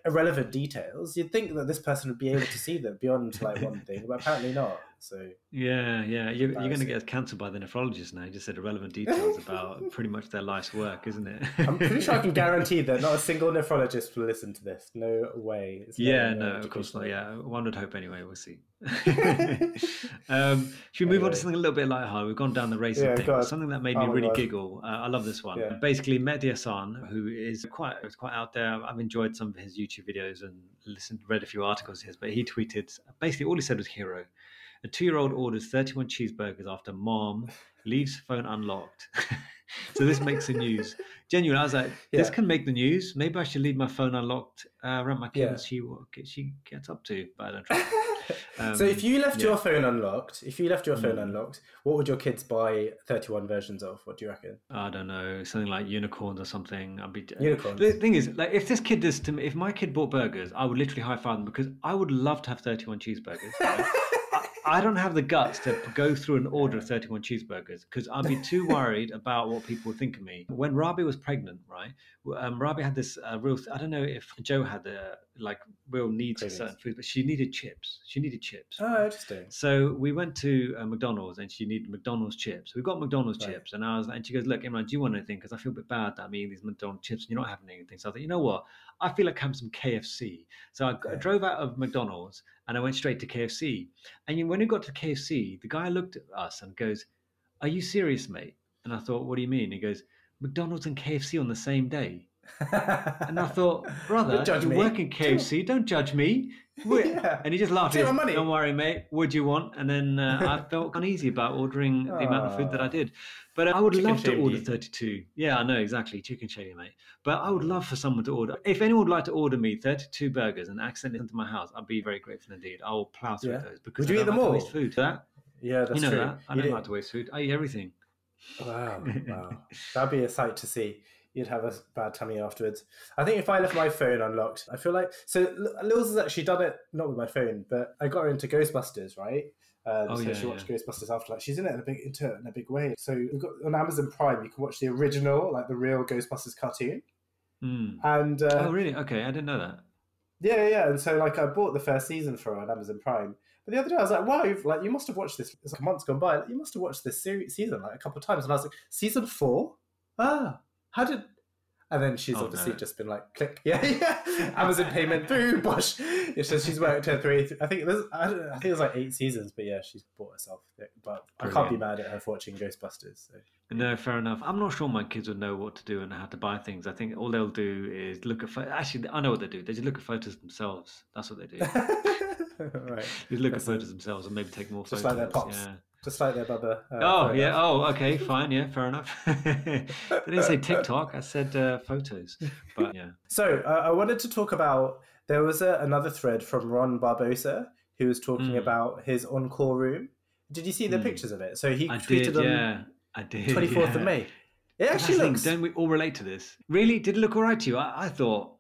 irrelevant details. You'd think that this person would be able to see them beyond like one thing, but apparently not. So Yeah, yeah. You're, you're going to get cancelled by the nephrologist now. You just said irrelevant (laughs) details about pretty much their life's work, isn't it? I'm pretty sure I can (laughs) guarantee that not a single nephrologist will listen to this. No way. It's Yeah, no, of course not. Yeah, one would hope anyway. We'll see. (laughs) um, should we move on to something a little bit lighthearted? We've gone down the racing Yeah, thing. Something that made Oh me my really God. giggle. Uh, I love this one. Yeah. Basically, Mehdi who is quite quite out there. I've enjoyed some of his YouTube videos and listened, read a few articles of his. But he tweeted basically all he said was hero. A two-year-old orders 31 cheeseburgers after mom leaves phone unlocked. (laughs) so this makes the news. Genuine, I was like, this Yeah. can make the news. Maybe I should leave my phone unlocked uh, around my kids. Yeah. see what she gets up to. But I don't (laughs) trust. Um, so if you left yeah. your phone unlocked, if you left your phone Mm. unlocked, what would your kids buy 31 versions of? What do you reckon? I don't know, something like unicorns or something. I'd be Unicorns. The thing is, like, if this kid does to me, if my kid bought burgers, I would literally high five them because I would love to have thirty-one cheeseburgers. right? (laughs) I, don't have the guts to go through an order of thirty-one cheeseburgers because I'd be too (laughs) worried about what people would think of me. When Rabi was pregnant, right? Um, Rabi had this uh, real. I don't know if Joe had the like real needs for certain foods, but she needed chips. She needed chips. Oh, interesting. So we went to uh, McDonald's and she needed McDonald's chips. We got McDonald's Right. chips and I was and she goes, look, Imran, do you want anything? Because I feel a bit bad that I'm eating these McDonald's chips and you're not having anything. So I thought, you know what? I feel like having some KFC. So I, Yeah. drove out of McDonald's and I went straight to KFC. And when we got to KFC, the guy looked at us and goes, "Are you serious, mate?" And I thought, "What do you mean?" He goes, "McDonald's and KFC on the same day." (laughs) And I thought, brother, Don't judge you me. work in (laughs) KFC. Don't judge me. (laughs) Yeah. And he just laughed. Take He my goes, money. Don't worry, mate. What do you want? And then uh, I felt uneasy about ordering the amount of food that I did. But I would Chicken love to order 32. Yeah, I know, exactly. Chicken shaving, mate. But I would love for someone to order. If anyone would like to order me 32 burgers and accent it into my house, I'd be very grateful indeed. I will plow through Yeah. those because Would you I eat don't them like all? waste food. That, yeah, that's you know true. that. I You don't did- like to waste food. I eat everything. Wow, wow. That'd be a sight to see. You'd have a bad tummy afterwards. I think if I left my phone unlocked, I feel like so. Lils has actually done it not with my phone, but I got her into Ghostbusters, right? Um, Oh, so yeah, she watched Ghostbusters after like she's in it in a big into it in a big way. So we've got on Amazon Prime, you can watch the original, like the real Ghostbusters cartoon, Mm. and uh, oh, really? Okay, I didn't know that. yeah, yeah, yeah. And so like I bought the first season for her on Amazon Prime. But the other day I was like, wow, like you must have watched this. It's like months gone by. Like, you must have watched this series season like a couple of times. And I was like, season four? Ah, how did? And then she's Oh, obviously no. just been like, click, (laughs) yeah, yeah. (laughs) Amazon payment through, bosh. It's just she's worked her three. I think there's, I, don't, I think there's like eight seasons, but yeah, she's bought herself. it. But I can't be mad at her for watching Ghostbusters. So. No, fair enough. I'm not sure my kids would know what to do and how to buy things. I think all they'll do is look at. Actually, I know what they do. They just look at photos themselves. That's what they do. (laughs) right, They look at That's photos it. themselves and maybe take more Just photos. like their pops. Yeah. Just like their bubba. uh, Oh yeah. enough. Oh okay. Fine. Yeah. Fair enough. (laughs) I didn't say TikTok. I said uh, photos. But yeah. (laughs) So uh, I wanted to talk about there was a, another thread from Ron Barbosa who was talking Mm. about his on-call room. Did you see the Mm. pictures of it? So he I tweeted did. on Yeah. I did. twenty fourth yeah. of May. It actually that's the thing, looks. Don't we all relate to this? Really? Did it look all right to you? I, I thought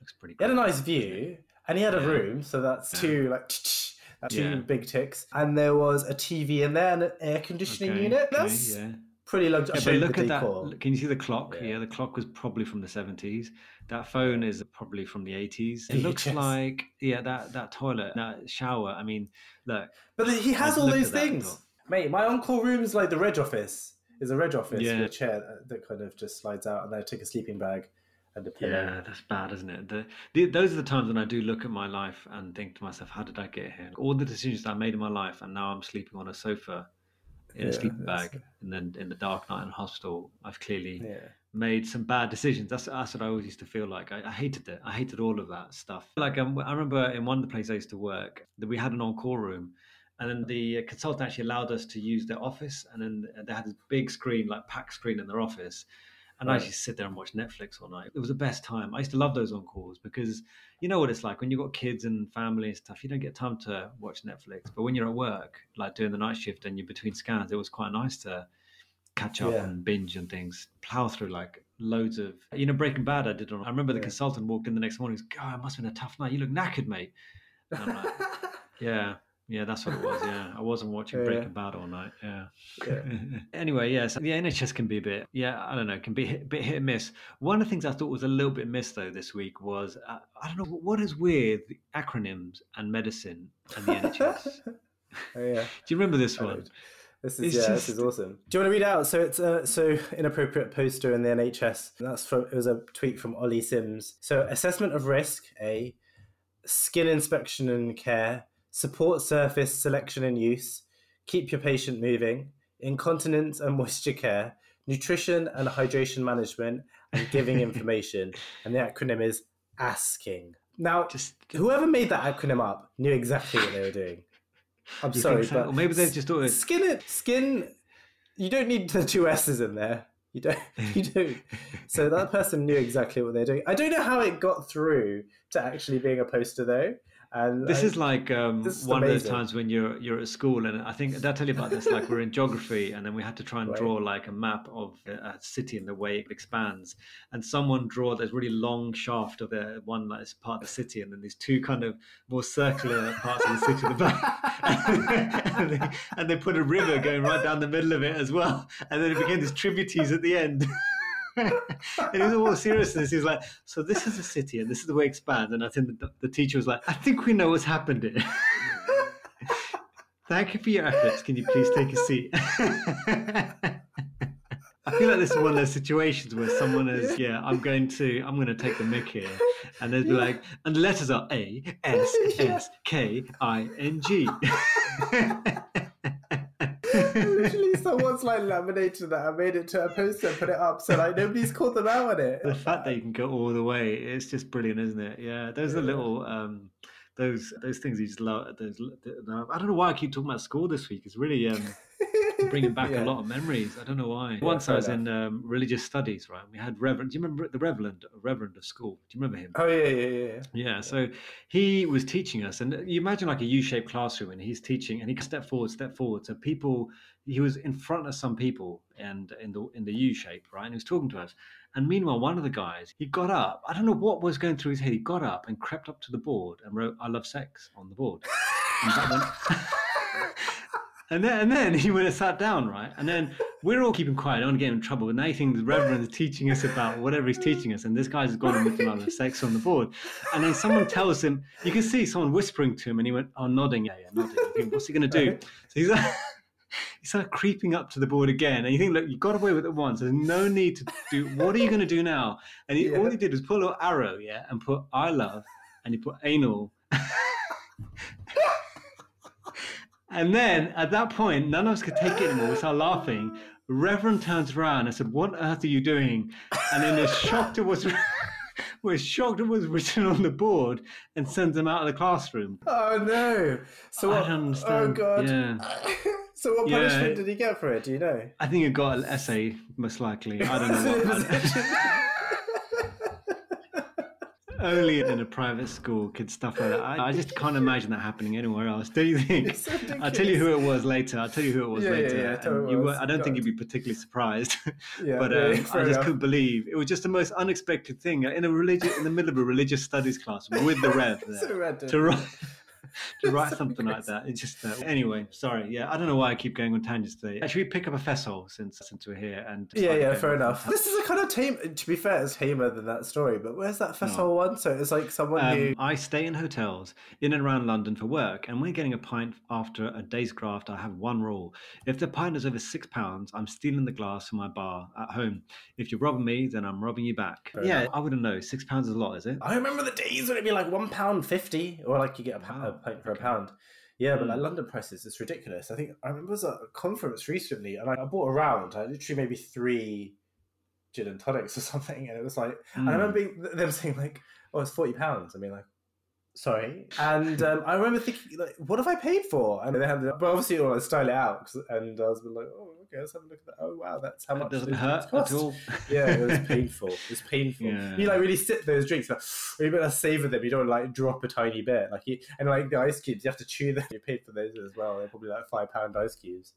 looks pretty. Good. He had a nice view, and he had a room, so that's Yeah. two like (tsk) two Yeah. big ticks, and there was a TV in there and an air conditioning Okay, unit. okay, That's yeah. pretty luxury. Yeah, I but showed look at decor. that. Can you see the clock? Yeah. The clock was probably from the seventies. That phone is probably from the eighties. It (laughs) looks like yeah, that that toilet, that shower. I mean, look, But he has all those at that and things, mate. My uncle room's like the Reg office. Is a Reg office Yeah. with a chair that- that kind of just slides out, and then I take a sleeping bag a pillow. Yeah, that's bad, isn't it? The, the, those are the times when I do look at my life and think to myself, how did I get here? All the decisions that I made in my life, and now I'm sleeping on a sofa in Yeah, a sleeping bag, and then in the dark night in hospital, I've clearly Yeah. made some bad decisions. That's, that's what I always used to feel like. I, I hated it. I hated all of that stuff. Like um, I remember in one of the places I used to work that we had an on-call room, and then the consultant actually allowed us to use their office, and then they had this big screen, like pack screen in their office. And I Right. used to sit there and watch Netflix all night. It was the best time. I used to love those on calls because you know what it's like when you've got kids and family and stuff. You don't get time to watch Netflix. But when you're at work, like doing the night shift and you're between scans, it was quite nice to catch up Yeah. and binge and things, plow through like loads of you know Breaking Bad. I did. On, I remember the Yeah. consultant walked in the next morning. He goes, "God, it must have been a tough night. You look knackered, mate." And I'm like, (laughs) yeah, yeah, that's what it was. Yeah, I wasn't watching Yeah. Breaking Bad all night. Yeah. Yeah. (laughs) anyway, yes, the NHS can be a bit, yeah, I don't know, can be a bit hit and miss. One of the things I thought was a little bit missed though this week was uh, I don't know what is with acronyms and medicine and the NHS. (laughs) Oh, yeah. Do you remember this I one? This is It's yeah, this is awesome. Do you want to read out? So it's uh, so inappropriate poster in the NHS. That's from it was a tweet from Ollie Sims. So assessment of risk, A, skin inspection and care, support surface selection and use, keep your patient moving, incontinence and moisture care, nutrition and hydration management, and giving (laughs) information. and the acronym is ASKING. Now, Just whoever made that acronym up knew exactly what they were doing. (laughs) I'm you sorry, so? but or maybe they've just thought it. skin it skin you don't need the two s's in there you don't (laughs) you don't so that person knew exactly what they're doing i don't know how it got through to actually being a poster though and This I- is like um, this is one of those times when you're you're at school, and I think did I tell you about this. Like we're in geography, and then we had to try and Right. draw like a map of a city and the way it expands. And someone draw this really long shaft of the one that is part of the city, and then these two kind of more circular parts of the city at the back. (laughs) and, they, and they put a river going right down the middle of it as well, and then it became this tributaries at the end. (laughs) (laughs) and he was all seriousness. He was like, "So this is a city, and this is the way it expands." And I think the, the teacher was like, "I think we know what's happened here." (laughs) Thank you for your efforts. Can you please take a seat? (laughs) I feel like this is one of those situations where someone is, yeah, I'm going to, I'm going to take the mic here, and they'd be Yeah. like, and the letters are A S S K I N G. literally someone's like laminated that and made it to a poster and put it up so like nobody's called them out on it the fact that you can go all the way it's just brilliant isn't it yeah those are little um those those things you just love those i don't know why i keep talking about school this week it's really um bringing back (laughs) Yeah. a lot of memories i don't know why Yeah, once i was in um, religious studies right we had reverend do you remember the reverend reverend of school do you remember him oh yeah yeah yeah, yeah. yeah, so he was teaching us, and you imagine like a U-shaped classroom, and he's teaching, and he can step forward, step forward. So people, he was in front of some people, and in the in the U shape, right? And he was talking to us. And meanwhile, one of the guys, he got up. I don't know what was going through his head. He got up and crept up to the board and wrote "I love sex" on the board. And, that went- (laughs) and then and then he went and sat down, right? And then we're all keeping quiet, I don't want to get in trouble. And now you think the Reverend is teaching us about whatever he's teaching us, and this guy's gone and written "I love sex" on the board. And then someone tells him, you can see someone whispering to him, and he went, "Oh, nodding, yeah, yeah, nodding." You think, What's he going to do? (laughs) So he's (laughs) he started creeping up to the board again, and you think, look, you got away with it once. There's no need to do. (laughs) What are you going to do now? And he, all he did was put a little arrow, yeah, and put "I love," and he put anal. (laughs) and then at that point, none of us could take it anymore. We started laughing. Reverend turns around and said, "What on earth are you doing?" And then is shocked at what's. Was shocked at was written on the board and sends them out of the classroom. oh no so I what don't understand. oh god Yeah. (laughs) so what Yeah. punishment did he get for it do you know I think it got an essay, most likely. I don't know what. (laughs) Only in a private school could stuff like that. I, I just can't imagine that happening anywhere else. Do you think? I'll tell you who it was later. I'll tell you who it was Yeah, yeah, later. yeah, you was. were, I don't think you'd be particularly surprised. (laughs) yeah, but yeah, um, I just enough. couldn't believe it was just the most unexpected thing in a religious, in the middle of a religious studies class with the rev (laughs) there to write (laughs) to write (laughs) something like that. It's just uh, anyway. Sorry, yeah. I don't know why I keep going on tangents today. Actually, we pick up a festival since since we're here, and yeah, yeah, fair enough. This is a kind of tame. To be fair, it's tamer than that story. But where's that festival no. one? So it's like someone um, who I stay in hotels in and around London for work, and when getting a pint after a day's graft, I have one rule: if the pint is over six pounds, I'm stealing the glass from my bar at home. If you're robbing me, then I'm robbing you back. Fair yeah, enough. I wouldn't know. Six pounds is a lot, is it? I remember the days when it'd be like one pound fifty, or like you get a, wow. A pint for a pound. Yeah, but like hmm. London prices, it's ridiculous. I think I remember was at a conference recently, and I, I bought around. I literally maybe three gin and tonics or (laughs) something, and it was like mm. I remember being, them saying like, "Oh, it's forty pounds." I mean, like, sorry. (laughs) And um, I remember thinking, like, what have I paid for? And they had, but obviously, I style it out, and I was like, oh, okay, let's have a look at that. Oh, wow, that's how much it doesn't hurt cost. at all. (laughs) yeah, it was (laughs) painful. It was painful. Yeah. You like really sip those drinks, but (sighs) you better savor them. You don't like drop a tiny bit, like you, and like the ice cubes, you have to chew them. (laughs) You paid for those as well. They're probably like five pound ice cubes.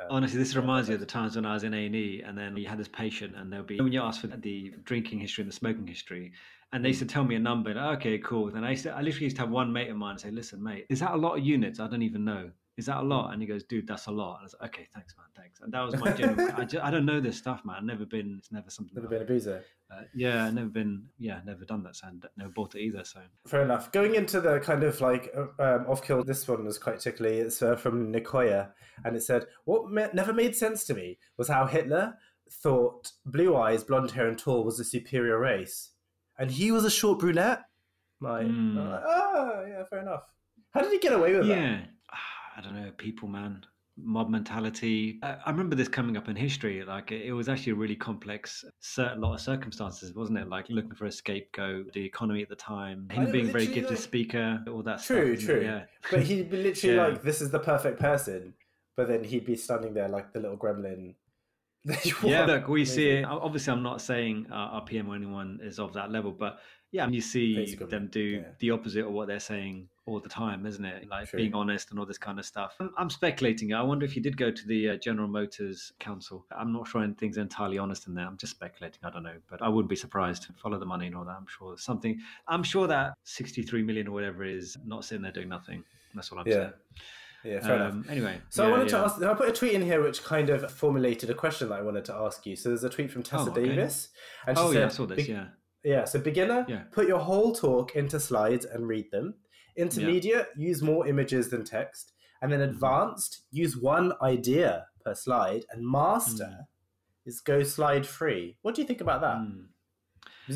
Um, Honestly, this reminds me of the times when I was in A and E, and then you had this patient, and there'll be when you ask for the drinking history and the smoking history, and they used to tell me a number. Like, okay, cool. Then I used to, I literally used to have one mate of mine say, "Listen, mate, is that a lot of units? I don't even know. Is that a lot?" And he goes, "Dude, that's a lot." And I was like, "Okay, thanks, man, thanks." And that was my general. (laughs) I, just, I don't know this stuff, man. I've never been. It's never something. Never been a boozer. Uh, yeah, I've never been. Yeah, never done that. So never bought it either. So fair enough. Going into the kind of like um, off kill. This one was quite tickly. It's uh, from Nicoya, and it said, "What me- never made sense to me was how Hitler." Thought blue eyes, blonde hair, and tall was a superior race and he was a short brunette. Like, mm. like oh, yeah, fair enough. How did he get away with yeah. that? I don't know. People, man, mob mentality. I remember this coming up in history. Like, it was actually a really complex, certain lot of circumstances, wasn't it? Like looking for a scapegoat, the economy at the time, him being a very gifted like, speaker, all that. True, stuff, true. Yeah. But he'd be literally (laughs) yeah. like, "This is the perfect person," but then he'd be standing there like the little gremlin (laughs) yeah, look, we see it. Obviously, I'm not saying uh, PM or anyone is of that level, but yeah, you see Basically, them do yeah. the opposite of what they're saying all the time, isn't it? Like being honest and all this kind of stuff. I'm, I'm speculating. I wonder if you did go to the uh, General Medical Council. I'm not sure anything's entirely honest in there. I'm just speculating. I don't know, but I wouldn't be surprised. Follow the money and all that. I'm sure something. I'm sure that 63 million or whatever is not sitting there doing nothing. That's what I'm yeah. saying. Yeah, fair um, enough. Anyway, so yeah, I wanted yeah. to ask. I put a tweet in here which kind of formulated a question that I wanted to ask you. So there's a tweet from Tessa oh, okay. Davis, and she oh, said, yeah, I saw this. Yeah, yeah. So beginner, yeah. put your whole talk into slides and read them. Intermediate, use more images than text, and then mm-hmm. advanced, use one idea per slide, and master mm. is go slide free. What do you think about that? Mm.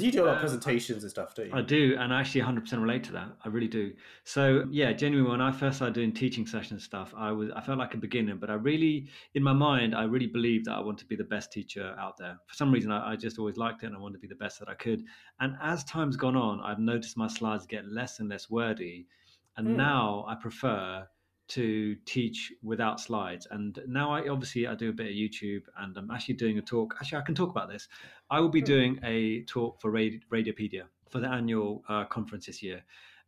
You do a lot of uh, presentations and stuff, don't you? I do, and I actually 100% relate to that. I really do. So yeah, genuinely, when I first started doing teaching session stuff, I was I felt like a beginner, but I really, in my mind, I really believed that I want to be the best teacher out there. For some reason, I, I just always liked it, and I wanted to be the best that I could. And as time's gone on, I've noticed my slides get less and less wordy, and mm. now I prefer to teach without slides. And now I obviously I do a bit of YouTube and I'm actually doing a talk. Actually, I can talk about this. I will be hmm. doing a talk for Radiopaedia for the annual uh, conference this year.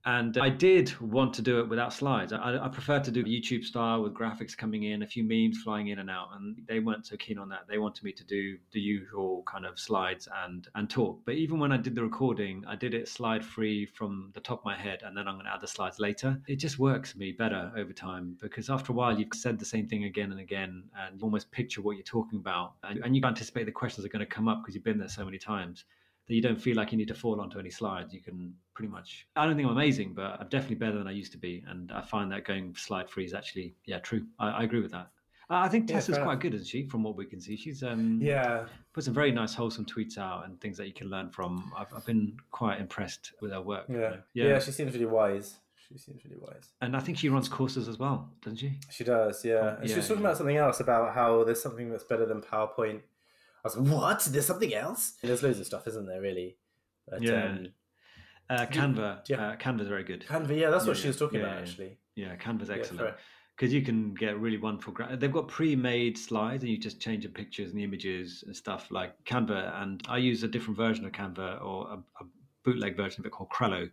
And I did want to do it without slides. I, I, prefer to do YouTube style with graphics coming in, a few memes flying in and out. And they weren't so keen on that. They wanted me to do the usual kind of slides and and talk. But even when I did the recording, I did it slide free from the top of my head, and then I'm going to add the slides later. It just works me better over time because after a while you've said the same thing again and again, and you almost picture what you're talking about, and, and you anticipate the questions are going to come up because you've been there so many times that you don't feel like you need to fall onto any slides. You can pretty much. I don't think I'm amazing, but I'm definitely better than I used to be, and I find that going slide free is actually yeah true. I, I agree with that. I think yeah, Tessa's quite good, isn't she? From what we can see, she's um, yeah put some very nice, wholesome tweets out and things that you can learn from. I've, I've been quite impressed with her work. Yeah. You know? yeah, yeah, she seems really wise. She seems really wise. And I think she runs courses as well, doesn't she? She does, yeah. And yeah, she was talking yeah. about something else about how there's something that's better than PowerPoint. I was like, what? There's something else? There's loads of stuff, isn't there? Really. But, yeah. Um, uh, Canva, yeah. uh, Canva's very good. Canva, yeah, that's what she was talking yeah, about actually. Yeah, Canva's excellent because you can get really wonderful. Gra- They've got pre-made slides, and you just change the pictures and the images and stuff like Canva. And I use a different version of Canva or a, a bootleg version of it called Crello.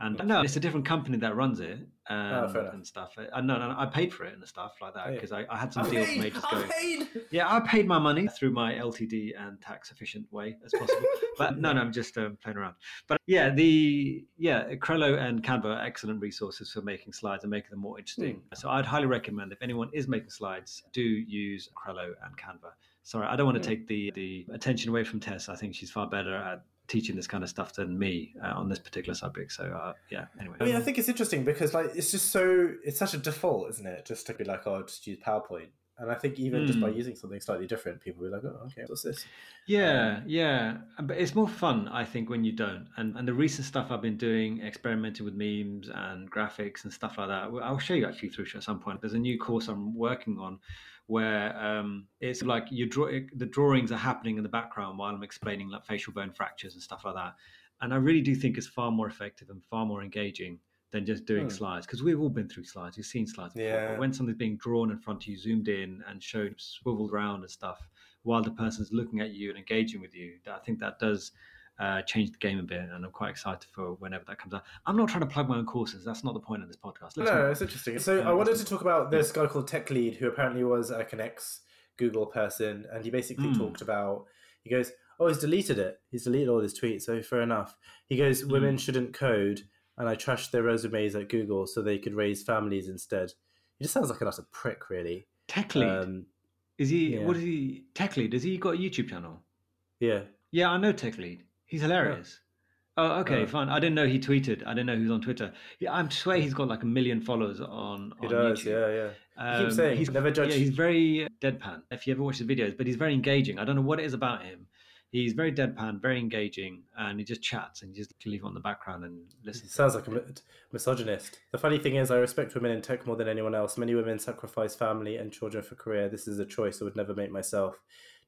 And no, it's a different company that runs it oh, um, and, Oh, and stuff. I, no, no, I paid for it and stuff like that Oh, yeah. because I, I had some I deals paid, made just going. Yeah, I paid my money through my LTD and tax efficient way as possible. but no, no, I'm just um, playing around. But yeah, the yeah, Crello and Canva are excellent resources for making slides and making them more interesting. Hmm. So I'd highly recommend if anyone is making slides, do use Crello and Canva. Sorry, I don't want to hmm. take the the attention away from Tess. I think she's far better at teaching this kind of stuff than me uh, on this particular subject. So uh, yeah, anyway. I mean, I think it's interesting because like it's just so it's such a default, isn't it? Just to be like, oh, just use PowerPoint. And I think even just by Mm. using something slightly different, people will be like, oh, okay, what's this? Yeah, yeah, but it's more fun, I think, when you don't. And and the recent stuff I've been doing, experimenting with memes and graphics and stuff like that. I'll show you actually through at some point. There's a new course I'm working on where um, it's like you draw the drawings are happening in the background while I'm explaining like facial bone fractures and stuff like that. And I really do think it's far more effective and far more engaging than just doing Hmm. slides because we've all been through slides. We've seen slides before. Yeah. But when something's being drawn in front of you, zoomed in and showed swiveled around and stuff, while the person's looking at you and engaging with you, I think that does uh, change the game a bit. And I'm quite excited for whenever that comes out. I'm not trying to plug my own courses. That's not the point of this podcast. Let's no, it's interesting. So Yeah, I wanted to talk about this guy called Tech Lead, who apparently was an ex Google person, and he basically Mm. talked about. He goes, "Oh, he's deleted it. He's deleted all his tweets. So fair enough." He goes, Mm. "Women shouldn't code." And I trashed their resumes at Google so they could raise families instead. He just sounds like an utter prick, really. Tech lead. Um, is he? yeah. What is he? Tech lead. Has he got a YouTube channel? yeah. Yeah, I know Tech Lead. He's hilarious. Oh, okay, Oh. fine. I didn't know he tweeted. I didn't know he was on Twitter. Yeah, I'm swear he's got like a million followers on, He on does, YouTube. yeah, yeah. Um, saying, he's "Never judge." Yeah, he's very uh, deadpan. If you ever watch the videos, but he's very engaging. I don't know what it is about him. He's very deadpan, very engaging, and he just chats and you just leave him on the background and listen. Sounds like a misogynist. The funny thing is, I respect women in tech more than anyone else. Many women sacrifice family and children for career. This is a choice I would never make myself.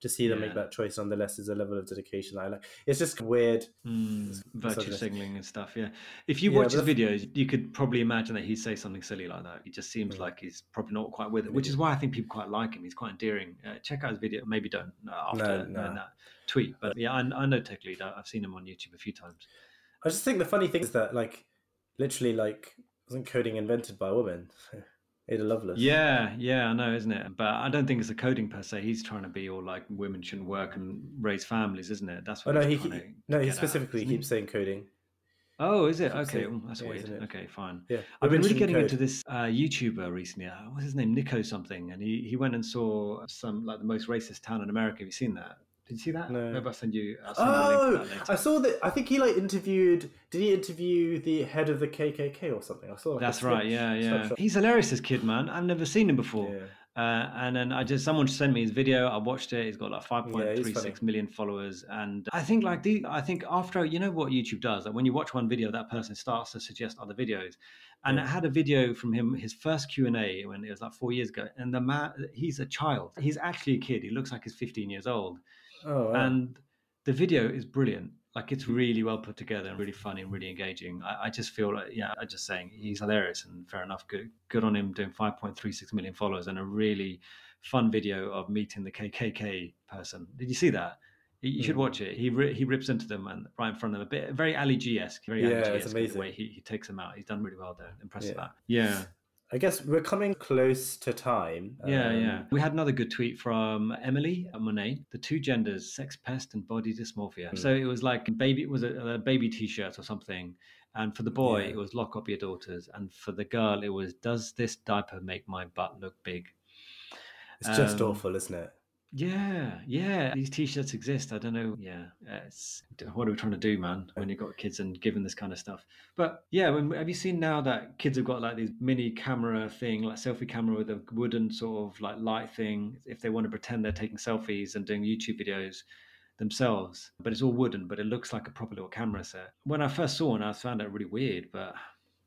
To see them make that choice nonetheless is a level of dedication I like. It's just weird. Mm, virtue signaling and stuff. Yeah. If you Yeah, watch his videos, you could probably imagine that he'd say something silly like that. He just seems Mm. like he's probably not quite with it, which is why I think people quite like him. He's quite endearing. Uh, check out his video. Maybe don't uh, after No, no. that tweet. But yeah, I, I know Tech Lead. I've seen him on YouTube a few times. I just think the funny thing is that, like, literally, like, wasn't coding invented by a woman? (laughs) Ada Lovelace. Yeah, yeah, I know, isn't it? But I don't think it's the coding per se. He's trying to be all like women shouldn't work and raise families, isn't it? That's Oh what no, he's he, he no, he specifically he? keeps saying coding. Oh, is it? Okay, oh, that's yeah, weird. Okay, fine. Yeah, I've been really getting code. into this uh, YouTuber recently. Uh, what's his name? Nico something, and he, he went and saw some like the most racist town in America. Have you seen that? Did you see that? No. Maybe I'll send you. I'll send you a link Oh, to that later. I saw that. I think he like interviewed. Did he interview the head of the KKK or something? I saw. Like, a That's right. Yeah, yeah. snapshot. He's hilarious. This kid, man. I've never seen him before. Yeah. Uh, and then I just someone sent me his video. I watched it. He's got like five point three six million followers, and I think like the I think after you know what YouTube does, like when you watch one video, that person starts to suggest other videos. And. I had a video from him, his first Q and A when it was like four years ago, and the man, he's a child. He's actually a kid. He looks like he's fifteen years old, Oh, wow. and the video is brilliant. Like it's really well put together and really funny and really engaging. I, I just feel like, yeah, I'm just saying he's hilarious and fair enough. Good, good on him doing 5.36 million followers and a really fun video of meeting the KKK person. Did you see that? You should Mm. watch it. He ri- he rips into them and right in front of them, a bit very Ali G esque, very Yeah, Ali G esque the way he, he takes them out. He's done really well there. Impressed with Yeah. that. Yeah. I guess we're coming close to time. Yeah, Um, yeah. We had another good tweet from Emily Monet. The two genders, sex pest and body dysmorphia. Hmm. So it was like baby it was a, a baby T-shirt or something, and for the boy Yeah. it was lock up your daughters, and for the girl it was does this diaper make my butt look big? It's just Um, awful, isn't it? Yeah, yeah. These T-shirts exist. I don't know. Yeah, it's what are we trying to do, man? When you've got kids and given this kind of stuff. But yeah, when, have you seen now that kids have got like these mini camera thing, like selfie camera with a wooden sort of like light thing, if they want to pretend they're taking selfies and doing YouTube videos themselves, but it's all wooden, but it looks like a proper little camera set. When I first saw one, I found it really weird, but.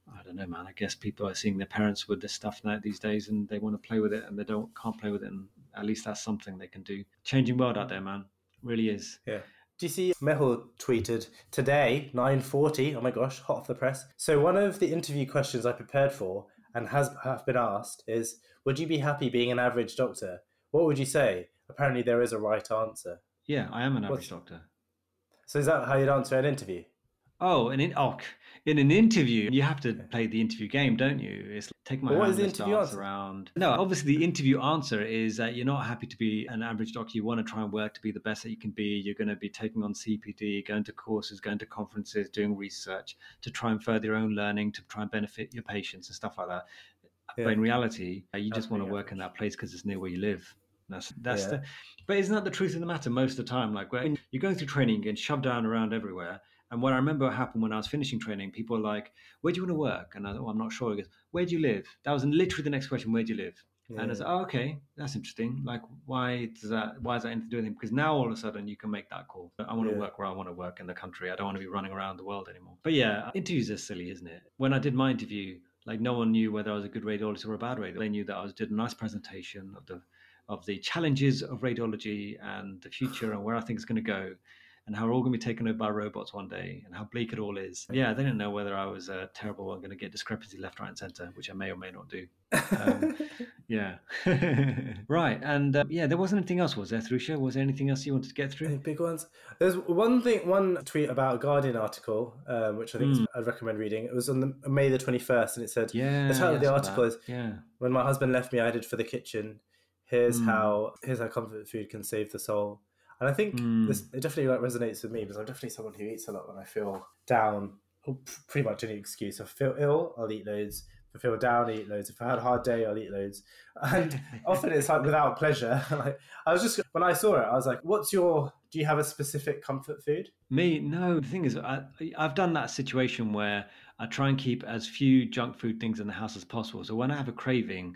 I don't know, man. I guess people are seeing their parents with this stuff now these days, and they want to play with it, and they don't can't play with it, and at least that's something they can do. Changing world out there, man. Really is. Yeah. Do you see Mehul tweeted today, 9.40, oh my gosh, hot off the press. So one of the interview questions I prepared for and has have been asked is, would you be happy being an average doctor? What would you say? Apparently there is a right answer. Yeah, I am an average What's- doctor. So is that how you'd answer an interview? Oh, and in oh, in an interview, you have to play the interview game, don't you? It's take my But what hand, is the interview answer? around. No, obviously the interview answer is that you're not happy to be an average doctor. You want to try and work to be the best that you can be. You're going to be taking on CPD, going to courses, going to conferences, doing research to try and further your own learning, to try and benefit your patients and stuff like that. Yeah. But in reality, uh, you That's just want to pretty work in that place because it's near where you live. That's that's Yeah. the. But isn't that the truth of the matter most of the time? Like when you're going through training, and shoved down around everywhere. And what I remember happened when I was finishing training, people were like, "Where do you want to work?" And I thought, "Oh, I'm not sure." He goes, "Where do you live?" That was literally the next question. Where do you live? And I Yeah. said, "Oh, okay, that's interesting. Like, why does that? Why is that anything to do with it? Because now all of a sudden you can make that call. I want to Yeah. work where I want to work in the country. I don't want to be running around the world anymore. But yeah, interviews are silly, isn't it? When I did my interview, like no one knew whether I was a good radiologist or a bad radiologist. They knew that I was did a nice presentation of the of the challenges of radiology and the future and where I think it's going to go. And how we're all going to be taken over by robots one day, and how bleak it all is. Yeah, they didn't know whether I was uh, terrible and going to get discrepancy left, right, and center, which I may or may not do. Um, (laughs) yeah. (laughs) right. And uh, yeah, there wasn't anything else, was there, Thrusha? Was there anything else you wanted to get through? Any through? big ones. There's one thing, one tweet about a Guardian article, um, which I think Mm. I'd recommend reading. It was on the, May the 21st, and it said, Yeah. The title of the yeah, I saw article that. is- Yeah. "When my husband left me, I headed for the kitchen. Here's Mm. how here's how comfort food can save the soul." And I think Mm. this it definitely like resonates with me because I'm definitely someone who eats a lot when I feel down. Pretty much any excuse. If I feel ill, I'll eat loads. If I feel down, I eat loads. If I had a hard day, I'll eat loads. (laughs) And often it's like without pleasure. (laughs) like I was just when I saw it, I was like, "What's your? Do you have a specific comfort food?" Me, no. The thing is, I, I've done that situation where I try and keep as few junk food things in the house as possible. So when I have a craving,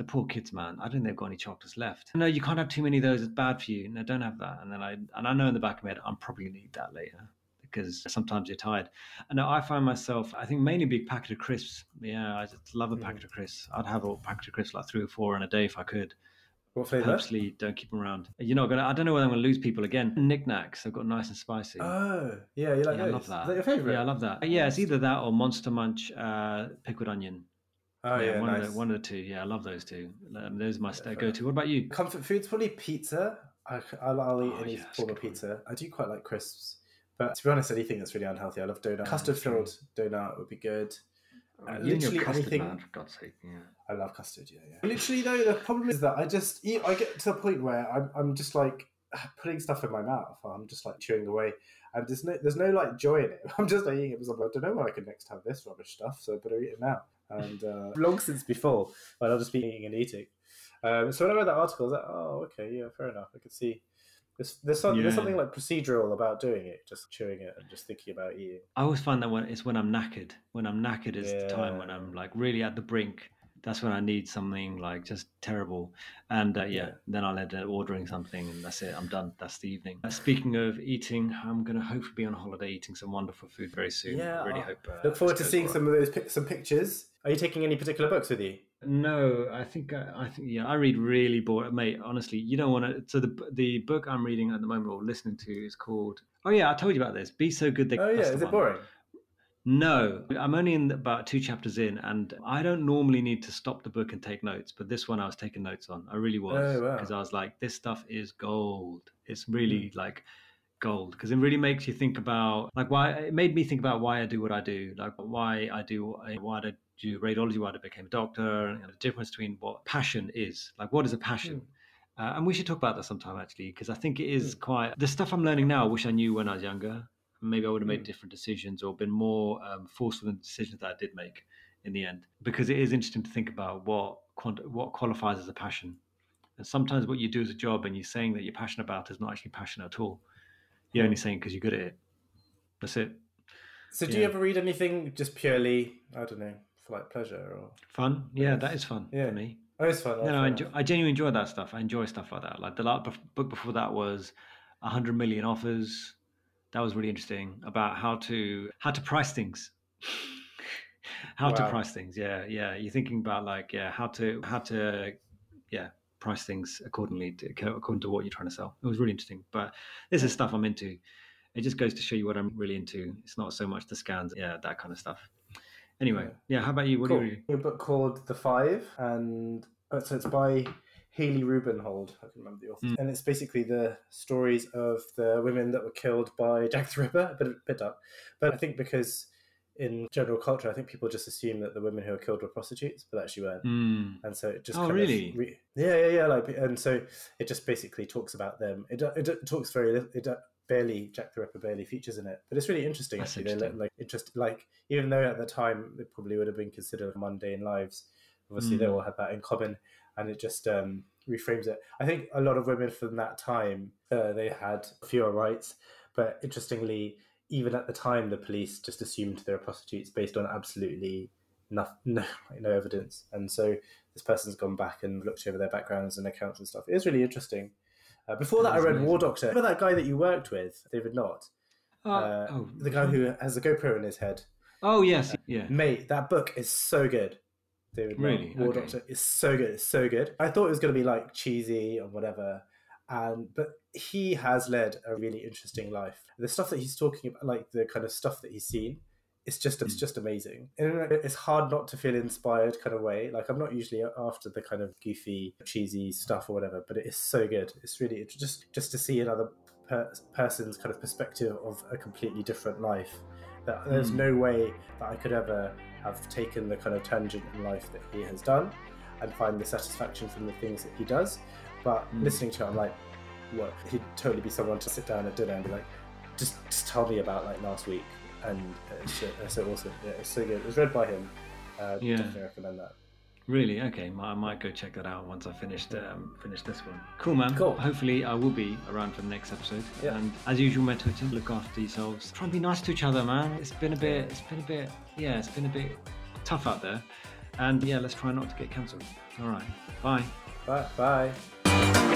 the poor kids, man, I don't think they've got any chocolates left. No, you can't have too many of those. It's bad for you. No, don't have that. And then I, and I know in the back of my head, I'm probably to eat that later because sometimes you're tired. And now I find myself, I think mainly a big packet of crisps. Yeah, I just love a Mm. packet of crisps. I'd have a packet of crisps like three or four in a day if I could. What flavor? Purposely don't keep them around. You're not gonna. I don't know whether I'm gonna lose people again. Nik Naks. I've got nice and spicy. Oh, yeah, you like yeah, I love that. Is that your favorite? Yeah, I love that. Yeah, it's either that or Monster Munch uh, pickled onion. Oh yeah, one nice. of the one of the two. Yeah, I love those two. Um, those are my st- go-to. What about you? Comfort food's probably pizza. I, I'll, I'll eat Oh, any yeah, that's a form of good one. pizza. I do quite like crisps, but to be honest, anything that's really unhealthy, I love donut. Oh, Custard true. filled donut would be good. Uh, you and your literally custard anything- man, for God's sake. Yeah. I love custard. Yeah, yeah. Literally though, the problem is that I just eat. I get to the point where I'm, I'm just like putting stuff in my mouth. I'm just like chewing away, and there's no there's no like joy in it. (laughs) I'm just like eating it because I'm like, I don't know when I can next have this rubbish stuff, so I better eat it now. And uh, (laughs) long since before, but I'll just be eating and eating. Um, so when I read that article, I was like, oh, okay, yeah, fair enough. I could see. There's, there's, some, there's something like procedural about doing it, just chewing it and just thinking about eating. I always find that when it's when I'm knackered. When I'm knackered is the time when I'm like really at the brink. That's when I need something like just terrible. And uh, yeah, Yeah. then I'll end up ordering something and that's it. I'm done. That's the evening. Uh, speaking of eating, I'm going to hopefully be on holiday eating some wonderful food very soon. Yeah, I really I'll hope. Uh, Look forward to seeing well. some of those some pictures. Are you taking any particular books with you? No, I think uh, I think yeah, I read really boring, mate. Honestly, you don't want to. So the the book I'm reading at the moment or listening to is called. Oh yeah, I told you about this. Be so good. They Oh yeah, is it one. boring? No, I'm only in about two chapters in, and I don't normally need to stop the book and take notes, but this one I was taking notes on. I really was Oh, wow. because I was like, this stuff is gold. It's really like gold because it really makes you think about like why it made me think about why I do what I do, like why I do why I do radiology, why I became a doctor, and the difference between what passion is. Like, what is a passion? Uh, and we should talk about that sometime actually, because I think it is quite the stuff I'm learning now. I wish I knew when I was younger. Maybe I would have made Mm. different decisions or been more um, forceful in the decisions that I did make in the end. Because it is interesting to think about what quant- what qualifies as a passion. And sometimes what you do as a job and you're saying that you're passionate about is not actually passionate at all. You're only saying because you're good at it. That's it. So do Yeah. you ever read anything just purely, I don't know, for like pleasure or? Fun. Yeah, that is fun Yeah. for me. Oh, it's fun. No, no, I, enjoy, I genuinely enjoy that stuff. I enjoy stuff like that. Like the last book before that was "A 100 million offers. That was really interesting about how to how to price things. (laughs) how to price things. Yeah, yeah. You're thinking about like yeah, how to how to yeah price things accordingly to, according to what you're trying to sell. It was really interesting. But this is stuff I'm into. It just goes to show you what I'm really into. It's not so much the scans, yeah, that kind of stuff. Anyway, yeah. How about you? What cool. do you read? A book called The Five, and uh, so it's by Hallie Rubenhold. I can remember the author. Mm. And it's basically the stories of the women that were killed by Jack the Ripper. A bit, a bit dark. But I think because in general culture, I think people just assume that the women who were killed were prostitutes, but actually weren't. Mm. And so it just Oh, kind of really? re- yeah, yeah, yeah. Like, and so it just basically talks about them. It, do- it, talks very little. It barely Jack the Ripper barely features in it, but it's really interesting. That's actually, They let- like it just like even though at the time they probably would have been considered mundane lives. Obviously, they Mm. all had that in common, and it just um, reframes it. I think a lot of women from that time uh, they had fewer rights, but interestingly, even at the time, the police just assumed they were prostitutes based on absolutely (laughs) no, no, no evidence. And so this person's gone back and looked over their backgrounds and accounts and stuff. It is really interesting. Uh, before that, That I read amazing. War Doctor. Remember that guy that you worked with, David Nott? Oh, Uh, oh, the guy who has a GoPro in his head. Oh yes, yeah. Mate, that book is so good. David Nott, Really? War Okay. Doctor is so good. It's so good. I thought it was going to be like cheesy or whatever, and but he has led a really interesting life. The stuff that he's talking about, like the kind of stuff that he's seen, it's just it's Mm. just amazing. And it's hard not to feel inspired, kind of way. Like I'm not usually after the kind of goofy, cheesy stuff or whatever, but it is so good. It's really it's just just to see another per- person's kind of perspective of a completely different life. That there's Mm. no way that I could ever have taken the kind of tangent in life that he has done and find the satisfaction from the things that he does. But Mm. listening to it, I'm like, what? He'd totally be someone to sit down at dinner and be like, just just tell me about like last week. And it's so, it's so awesome. Yeah, it's so good. It was read by him. Uh, Yeah. Definitely recommend that. Really? Okay, I might go check that out once I finished um, finish this one. Cool, man. Cool. Hopefully, I will be around for the next episode. Yeah. And as usual, my Twitter, look after yourselves. Try and be nice to each other, man. It's been a bit. It's been a bit. Yeah, it's been a bit tough out there. And yeah, let's try not to get cancelled. All right. Bye. Bye. Bye.